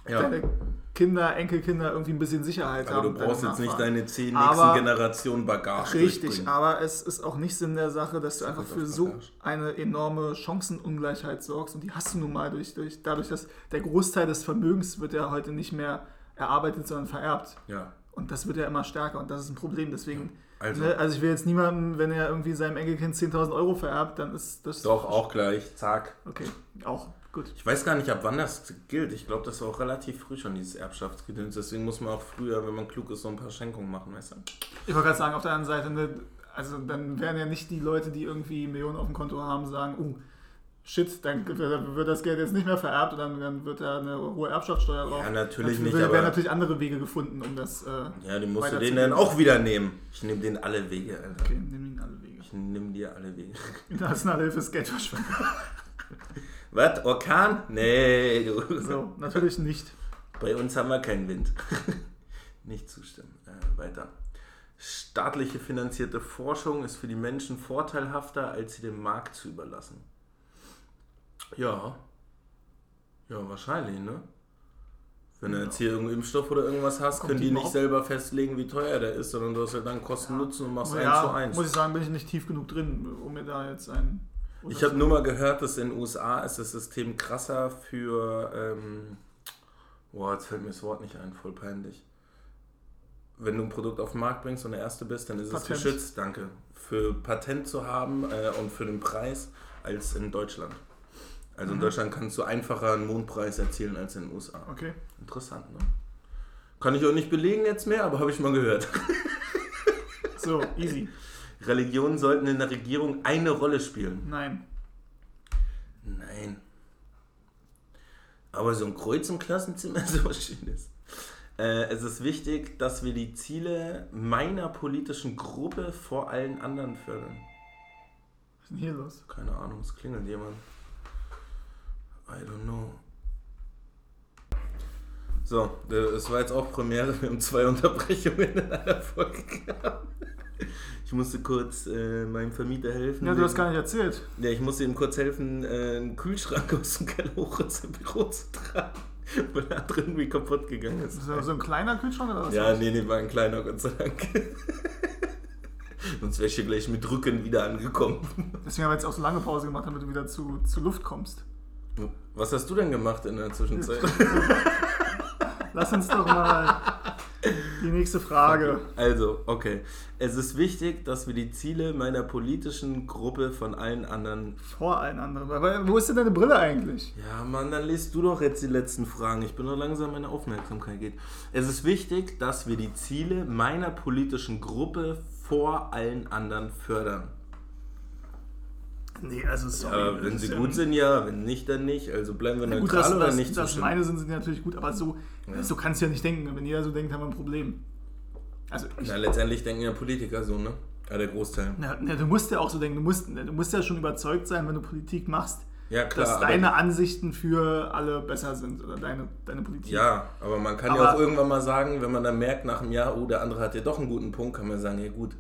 Ja, deine Kinder, Enkelkinder irgendwie ein bisschen Sicherheit aber haben. du brauchst jetzt nicht deine zehn Aber- nächsten Generationen Bagage Richtig, aber es ist auch nicht Sinn der Sache, dass du einfach für so eine enorme Chancenungleichheit sorgst. Und die hast du nun mal durch, durch, dadurch, dass der Großteil des Vermögens wird ja heute nicht mehr erarbeitet, sondern vererbt. Ja, Und das wird ja immer stärker und das ist ein Problem. Deswegen, also ne, also ich will jetzt niemandem, wenn er irgendwie seinem Enkelkind 10.000 Euro vererbt, dann ist das... doch auch gleich, zack. Okay, auch, gut. Ich weiß gar nicht, ab wann das gilt. Ich glaube, das war auch relativ früh schon, dieses Erbschaftsgedöns. Deswegen muss man auch früher, wenn man klug ist, so ein paar Schenkungen machen, weißt du? Ich wollte gerade sagen, auf der anderen Seite, ne, also dann werden ja nicht die Leute, die irgendwie Millionen auf dem Konto haben, sagen, oh, shit, dann wird das Geld jetzt nicht mehr vererbt und dann, dann wird da eine hohe Erbschaftssteuer drauf. Ja, natürlich Dann nicht, werden aber natürlich andere Wege gefunden, um das... Äh, ja, den musst du den dann auch wieder nehmen. Ich nehme den alle Wege, Alter. okay, nimm ihn alle Wege. Ich nehme dir alle Wege. *laughs* Internationale Hilfe ist Geldverschwendung. *laughs* Was? Orkan? Nee, du. So, natürlich nicht. Bei uns haben wir keinen Wind. *laughs* Nicht zustimmen. Äh, weiter. Staatliche finanzierte Forschung ist für die Menschen vorteilhafter, als sie dem Markt zu überlassen. Ja. Ja, wahrscheinlich, ne? Wenn du Ja. jetzt hier irgendeinen Impfstoff oder irgendwas hast, können die die nicht selber festlegen, wie teuer der ist, sondern du hast halt dann Kosten Nutzen und machst eins zu ja, eins. muss ich sagen, bin ich nicht tief genug drin, um mir da jetzt ein... Ich habe nur mal gehört, dass in den USA ist das System krasser für. Ähm, boah, jetzt fällt mir das Wort nicht ein, voll peinlich. Wenn du ein Produkt auf den Markt bringst und der Erste bist, dann ist Patent. es geschützt, danke. Für Patent zu haben äh, und für den Preis als in Deutschland. Also in Mhm. Deutschland kannst du einfacher einen Mondpreis erzielen als in den USA. Okay. Interessant, ne? Kann ich auch nicht belegen jetzt mehr, aber habe ich mal gehört. So, easy. Religionen sollten in der Regierung eine Rolle spielen. Nein. Nein. Aber so ein Kreuz im Klassenzimmer *laughs* ist was Schönes. Äh, es ist wichtig, dass wir die Ziele meiner politischen Gruppe vor allen anderen fördern. Was ist denn hier los? Keine Ahnung, es klingelt jemand. I don't know. So, es war jetzt auch Premiere. Wir haben zwei Unterbrechungen in einer Folge gehabt. Ich musste kurz äh, meinem Vermieter helfen. Ja, du hast gar nicht erzählt. Ja, ich musste ihm kurz helfen, äh, einen Kühlschrank aus dem Keller hoch ins *laughs* Büro zu tragen, weil er drin irgendwie kaputt gegangen ist. Ist das so ein kleiner Kühlschrank oder was? Ja, nee, nee, war ein kleiner, Gott sei Dank. *laughs* Sonst wäre ich hier gleich mit Rücken wieder angekommen. Deswegen haben wir jetzt auch so lange Pause gemacht, damit du wieder zu, zu Luft kommst. Was hast du denn gemacht in der Zwischenzeit? *laughs* Lass uns doch mal die nächste Frage. Also, okay. Es ist wichtig, dass wir die Ziele meiner politischen Gruppe von allen anderen. Vor allen anderen. Aber wo ist denn deine Brille eigentlich? Ja, Mann, dann liest du doch jetzt die letzten Fragen. Ich bin noch langsam, meine Aufmerksamkeit geht. Es ist wichtig, dass wir die Ziele meiner politischen Gruppe vor allen anderen fördern. Nee, also sorry. Das wenn sie ja- gut sind, ja. Wenn nicht, dann nicht. Also bleiben wir Ja, neutral gut, dass, oder dass, nicht dass zustimmen. meine sind, sind natürlich gut, aber so, Ja. so kannst du ja nicht denken. Wenn jeder so denkt, haben wir ein Problem. Also ich, Na, letztendlich denken ja Politiker so, ne? Ja, der Großteil. na, na, du musst ja auch so denken, du musst, du musst ja schon überzeugt sein, wenn du Politik machst, Ja, klar. dass deine Ansichten für alle besser sind oder deine, deine Politik. Ja, aber man kann ja Aber- auch irgendwann mal sagen, wenn man dann merkt nach einem Jahr, oh, der andere hat ja doch einen guten Punkt, kann man sagen, ja gut.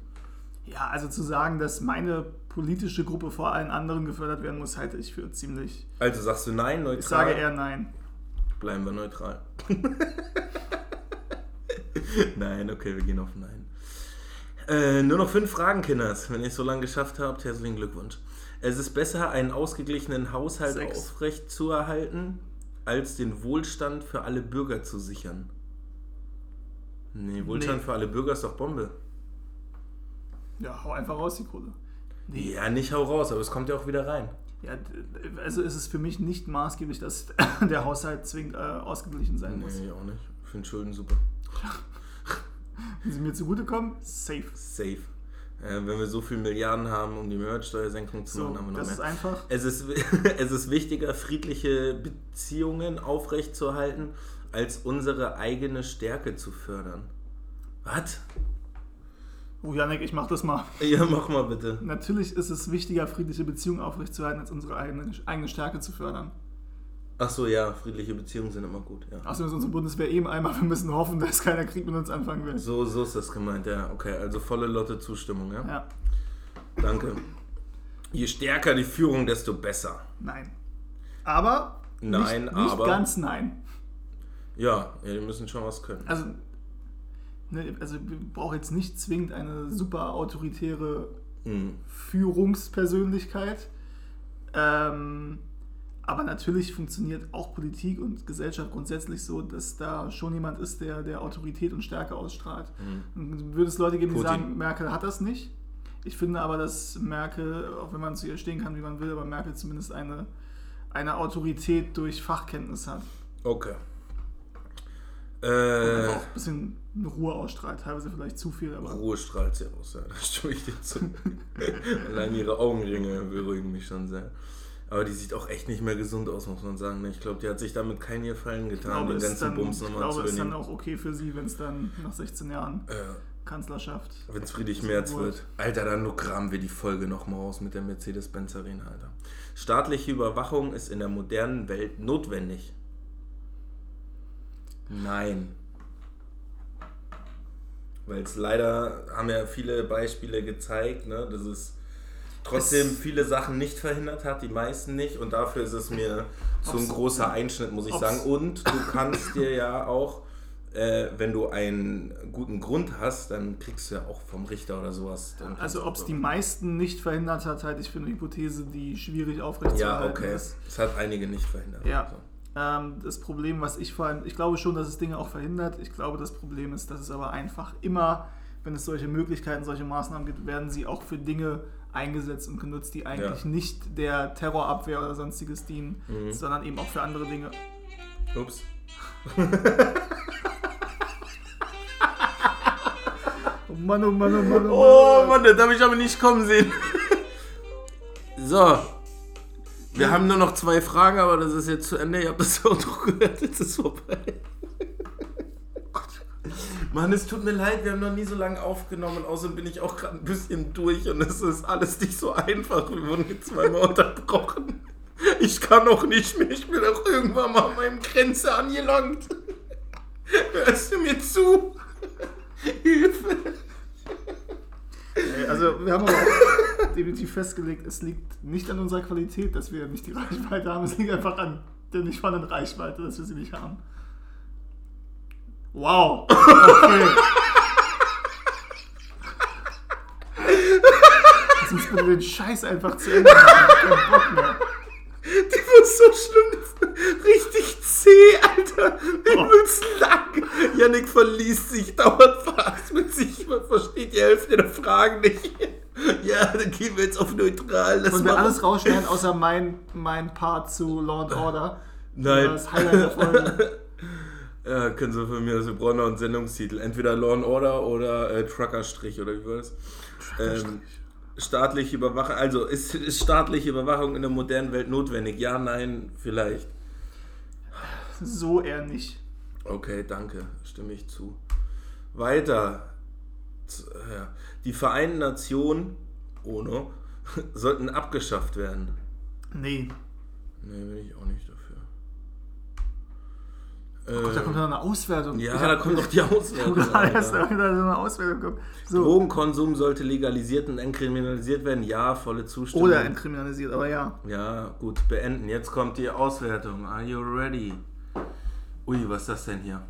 Ja, also zu sagen, dass meine politische Gruppe vor allen anderen gefördert werden muss, halte ich für ziemlich. Also sagst du nein, neutral? Ich sage eher nein. Bleiben wir neutral. *laughs* nein, okay, wir gehen auf Nein. Äh, nur noch fünf Fragen, Kinders. Wenn ihr es so lange geschafft habt, herzlichen Glückwunsch. Es ist besser, einen ausgeglichenen Haushalt Sechs. aufrecht zu erhalten, als den Wohlstand für alle Bürger zu sichern. Nee, Wohlstand Nee. für alle Bürger ist doch Bombe. Ja, hau einfach raus die Kohle. Nee. Ja, nicht hau raus, aber es kommt ja auch wieder rein. Ja, also ist es für mich nicht maßgeblich, dass *laughs* der Haushalt zwingend äh, ausgeglichen sein muss. Nee, auch nicht. Ich finde Schulden super. *laughs* Wenn sie mir zugutekommen, safe. Safe. Äh, wenn wir so viel Milliarden haben, um die Mehrwertsteuersenkung zu So, machen, haben wir noch das mehr. ist einfach. Es ist, *laughs* es ist wichtiger, friedliche Beziehungen aufrechtzuerhalten, als unsere eigene Stärke zu fördern. Was? Oh, Janik, ich mach das mal. Ja, mach mal bitte. Natürlich ist es wichtiger, friedliche Beziehungen aufrechtzuerhalten, als unsere eigene, eigene Stärke zu fördern. Ach so, ja, friedliche Beziehungen sind immer gut. Ja. Außerdem ist unsere Bundeswehr eben einmal, wir müssen hoffen, dass keiner Krieg mit uns anfangen will. So, so ist das gemeint, ja. Okay, also volle Lotte Zustimmung, ja? Ja, Danke. Je stärker die Führung, desto besser. nein. Aber Nein, nicht, nicht aber- ganz nein. Ja, ja, die müssen schon was können. Also, ne, also wir brauchen jetzt nicht zwingend eine super autoritäre Hm. Führungspersönlichkeit. Ähm, aber natürlich funktioniert auch Politik und Gesellschaft grundsätzlich so, dass da schon jemand ist, der, der Autorität und Stärke ausstrahlt. Hm. Und würde es Leute geben, die Putin. sagen, Merkel hat das nicht. Ich finde aber, dass Merkel, auch wenn man zu ihr stehen kann, wie man will, aber Merkel zumindest eine, eine Autorität durch Fachkenntnis hat. Okay. Äh, auch ein bisschen Ruhe ausstrahlt. Teilweise vielleicht zu viel, aber. Ruhe strahlt sie aus, ja, *laughs* das stimme ich dir zu. *laughs* Allein ihre Augenringe beruhigen mich schon sehr. Aber die sieht auch echt nicht mehr gesund aus, muss man sagen. ne? Ich glaube, die hat sich damit keinen Gefallen Ich getan, glaube, den ganzen dann, Bums ich nochmal zu glaube, es ist dann übernehmen. auch okay für sie, wenn es dann nach 16 Jahren Äh, Kanzlerschaft. Wenn es Friedrich Merz wohl. wird. Alter, dann kramen wir die Folge nochmal raus mit der Mercedes-Benz Arena, Alter. Staatliche Überwachung ist in der modernen Welt notwendig. Nein. Weil es leider, haben ja viele Beispiele gezeigt, ne, dass es trotzdem Es- viele Sachen nicht verhindert hat, die meisten nicht. Und dafür ist es mir so ein großer Einschnitt, muss ich ob's- sagen. Und du kannst dir ja auch äh, wenn du einen guten Grund hast, dann kriegst du ja auch vom Richter oder sowas. dann Also ob es die meisten nicht verhindert hat, halte ich für eine Hypothese, die schwierig Ja, aufrechtzuerhalten okay. ist. Es hat einige nicht verhindert. Ja. So. Ähm, das Problem, was ich vor allem, ich glaube schon, dass es Dinge auch verhindert. Ich glaube, das Problem ist, dass es aber einfach immer, wenn es solche Möglichkeiten, solche Maßnahmen gibt, werden sie auch für Dinge eingesetzt und genutzt, die eigentlich Ja. nicht der Terrorabwehr oder sonstiges dienen, Mhm. sondern eben auch für andere Dinge. Ups. *laughs* Oh Mann, oh Mann, oh Mann, oh Oh Mann. Mann, das habe ich aber nicht kommen sehen. *laughs* So. Wir haben nur noch zwei Fragen, aber das ist jetzt zu Ende. Ihr habt das *laughs* auch noch gehört, jetzt ist vorbei. *laughs* Mann, es tut mir leid, wir haben noch nie so lange aufgenommen. Außerdem bin ich auch gerade ein bisschen durch und es ist alles nicht so einfach. Wir wurden jetzt zweimal *laughs* unterbrochen. Ich kann auch nicht mehr. Ich bin auch irgendwann mal an meinem Grenze angelangt. Hörst du mir zu? Hilfe. Also wir haben aber auch definitiv festgelegt, es liegt nicht an unserer Qualität, dass wir nicht die Reichweite haben, es liegt einfach an der nicht vorhandenen Reichweite, dass wir sie nicht haben. Wow. Okay. Lass uns bitte den Scheiß einfach zu Ende machen. Ich hab keinen Bock mehr. Die war so schlimm. Richtig zäh, Alter. Übelst lang. Yannick verliest sich, dauert fast mit sich. Man versteht die Hälfte der Fragen nicht. *laughs* Ja, dann gehen wir jetzt auf neutral. Das Und wir alles rausschneiden, *laughs* außer mein, mein Part zu Law and Order. Nein. Das Highlight der Folge. *laughs* Ja, können Sie von mir brauchen noch einen Sendungstitel. Entweder Law and Order oder äh, Truckerstrich oder wie war das? Ähm, staatliche Überwachung. Also, ist, ist staatliche Überwachung in der modernen Welt notwendig? Ja, nein, vielleicht. So eher nicht. Okay, danke, stimme ich zu. Weiter. Ja. Die Vereinten Nationen, ohne, *laughs* sollten abgeschafft werden. Nee. Nee, bin ich auch nicht dafür. Oh Gott, da kommt noch eine Auswertung. ja, Ich da hab- kommt doch die *laughs* Auswertung. eine Auswertung. So. Drogenkonsum sollte legalisiert und entkriminalisiert werden. Ja, volle Zustimmung. Oder entkriminalisiert, aber ja. Ja, gut, beenden. Jetzt kommt die Auswertung. Are you ready? Ui, was ist das denn hier?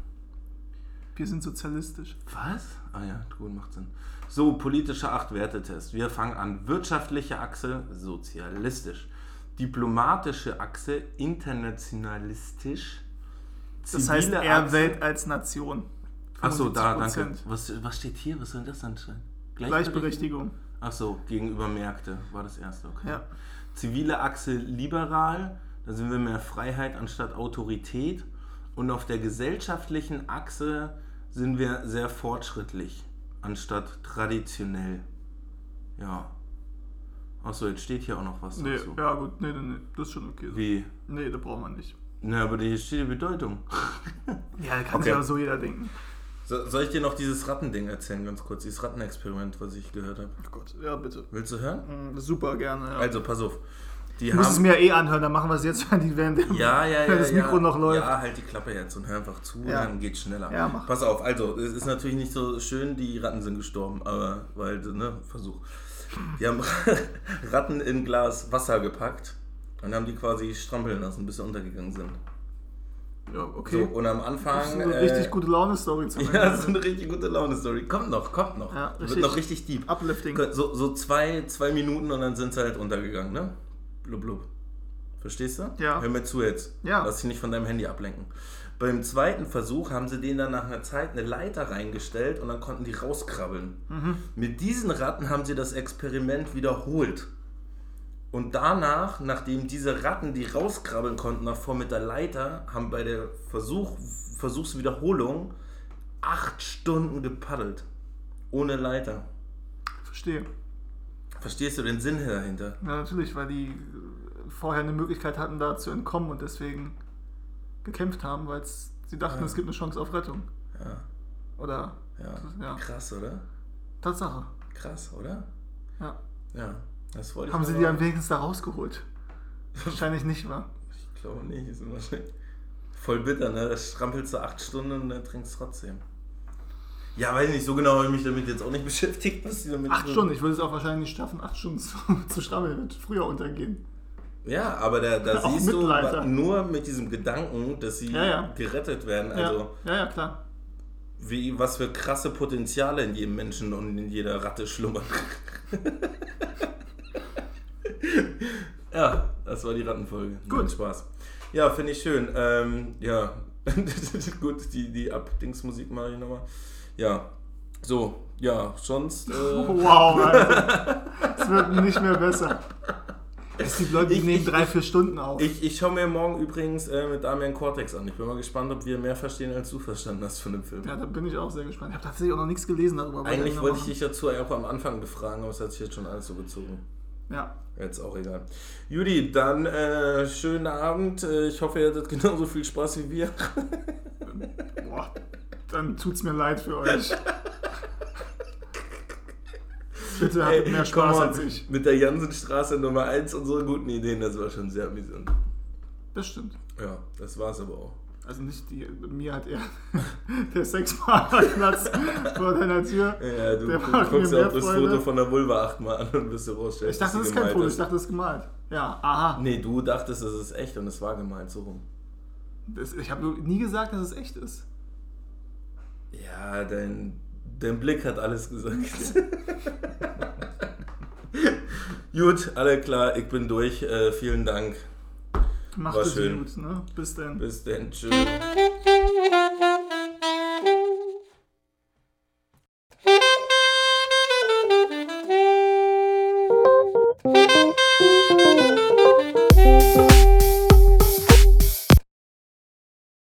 Wir sind sozialistisch. Was? Ah ja, gut, macht Sinn. So, politischer Acht-Werte-Test. Wir fangen an. Wirtschaftliche Achse, sozialistisch. Diplomatische Achse, internationalistisch. Das heißt, er Achse- Welt als Nation. Achso, da, 75%. danke. Was, was steht hier? Was soll das denn sein? Gleichberechtigung. Achso, gegenüber Märkte war das erste, okay. Ja. Zivile Achse liberal, da sind wir mehr Freiheit anstatt Autorität. Und auf der gesellschaftlichen Achse sind wir sehr fortschrittlich anstatt traditionell. Ja. Achso, jetzt steht hier auch noch was Nee, dazu. ja gut, nee, nee, nee, das ist schon okay. so. Wie? Nee, da braucht man nicht. Na, aber hier steht die Bedeutung. *laughs* Ja, da kann Okay. sich aber so jeder denken. So, soll ich dir noch dieses Rattending erzählen, ganz kurz? Dieses Rattenexperiment, was ich gehört habe. Oh Gott, ja, bitte. Willst du hören? Mm, Super gerne. Ja. Also, pass auf. Die muss es mir eh anhören, dann machen wir es jetzt, *laughs* wenn dem- Ja, ja, ja. wenn das Mikro ja. noch läuft. Ja, halt die Klappe jetzt und hör einfach zu, Ja. dann geht's schneller. Ja, mach. Pass auf, also, es ist natürlich nicht so schön, die Ratten sind gestorben, aber, weil, ne, Versuch. Die haben *laughs* Ratten in Glas Wasser gepackt und haben die quasi strampeln lassen, bis sie untergegangen sind. Ja, okay. So, und am das Anfang. ist eine äh, richtig gute Laune-Story zum *laughs* Ja, Ende. das ist eine richtig gute Laune-Story. Kommt noch, kommt noch. Ja, Wird noch richtig deep. Uplifting. So, so zwei, zwei Minuten und dann sind sie halt untergegangen, ne? Blub, blub. Verstehst du? Ja. Hör mir zu jetzt. Ja. Lass dich nicht von deinem Handy ablenken. Beim zweiten Versuch haben sie denen dann nach einer Zeit eine Leiter reingestellt und dann konnten die rauskrabbeln. Mhm. Mit diesen Ratten haben sie das Experiment wiederholt. Und danach, nachdem diese Ratten, die rauskrabbeln konnten, davor mit der Leiter, haben bei der Versuch, Versuchswiederholung acht Stunden gepaddelt. Ohne Leiter. Verstehe. Verstehst du den Sinn dahinter? Ja, natürlich, weil die äh, vorher eine Möglichkeit hatten, da zu entkommen und deswegen gekämpft haben, weil sie dachten, Ja. es gibt eine Chance auf Rettung. Ja, Oder? ja. Ja. Krass, oder? Tatsache. Krass, oder? Ja. Ja, das wollte ich Haben sie die am wenigstens da rausgeholt? Wahrscheinlich nicht, wa? Ich glaube nicht, ist wahrscheinlich voll bitter, ne? Da strampelst du acht Stunden und dann trinkst trotzdem. Ja, weiß nicht, so genau habe ich mich damit jetzt auch nicht *laughs* beschäftigt, was die damit Acht Stunden, ich würde es auch wahrscheinlich nicht schaffen, acht Stunden *laughs* zu, zu stammeln, wird früher untergehen. Ja, aber da, da *laughs* Auch siehst du nur mit diesem Gedanken, dass sie Ja, ja. gerettet werden. Ja, Also, ja, ja, klar. wie, was für krasse Potenziale in jedem Menschen und in jeder Ratte schlummern. ja, das war die Rattenfolge. Gut. Macht Spaß. Ja, finde ich schön. Ähm, ja, gut, die, die Abdingsmusik mache ich nochmal. Ja, so, ja, sonst. Äh, *laughs* Wow, Alter. Es wird nicht mehr besser. *laughs* Es gibt Leute, die Ich- nehmen ich- drei, vier Stunden auf. ich ich schaue mir morgen übrigens äh, mit Damian Cortex an. Ich bin mal gespannt, ob wir mehr verstehen, als du verstanden hast von dem Film. ja, da bin ich auch sehr gespannt. Ich habe tatsächlich auch noch nichts gelesen darüber. Eigentlich wollte noch ich dich dazu auch am Anfang befragen, aber es hat sich jetzt schon alles so gezogen. Ja. Jetzt auch egal. Judy, dann äh, schönen Abend. Äh, Ich hoffe, ihr hattet genauso viel Spaß wie wir. *laughs* Boah, dann tut's mir leid für euch. *laughs* Bitte hattet Ey, mehr Spaß als ich. Mit der Jansenstraße Nummer 1 unsere guten Ideen, das war schon sehr amüsant. Das stimmt. Ja, das war's aber auch. Also nicht die, mir hat er *laughs* der Sexparkplatz vor deiner Tür. Ja, du macht guckst ja auch das. Foto von der Vulva achtmal an und wirst du rausstellen. Ich dachte, das ist kein Foto, ich dachte, das ist gemalt. Ja, aha. Nee, du dachtest, es ist echt und es war gemalt, so rum. Das, ich habe nie gesagt, dass es echt ist. Ja, dein, dein Blick hat alles gesagt. *laughs* Gut, alle klar, ich bin durch. Äh, vielen Dank. Macht War es schön. gut, ne? Bis dann. Bis dann. Tschüss.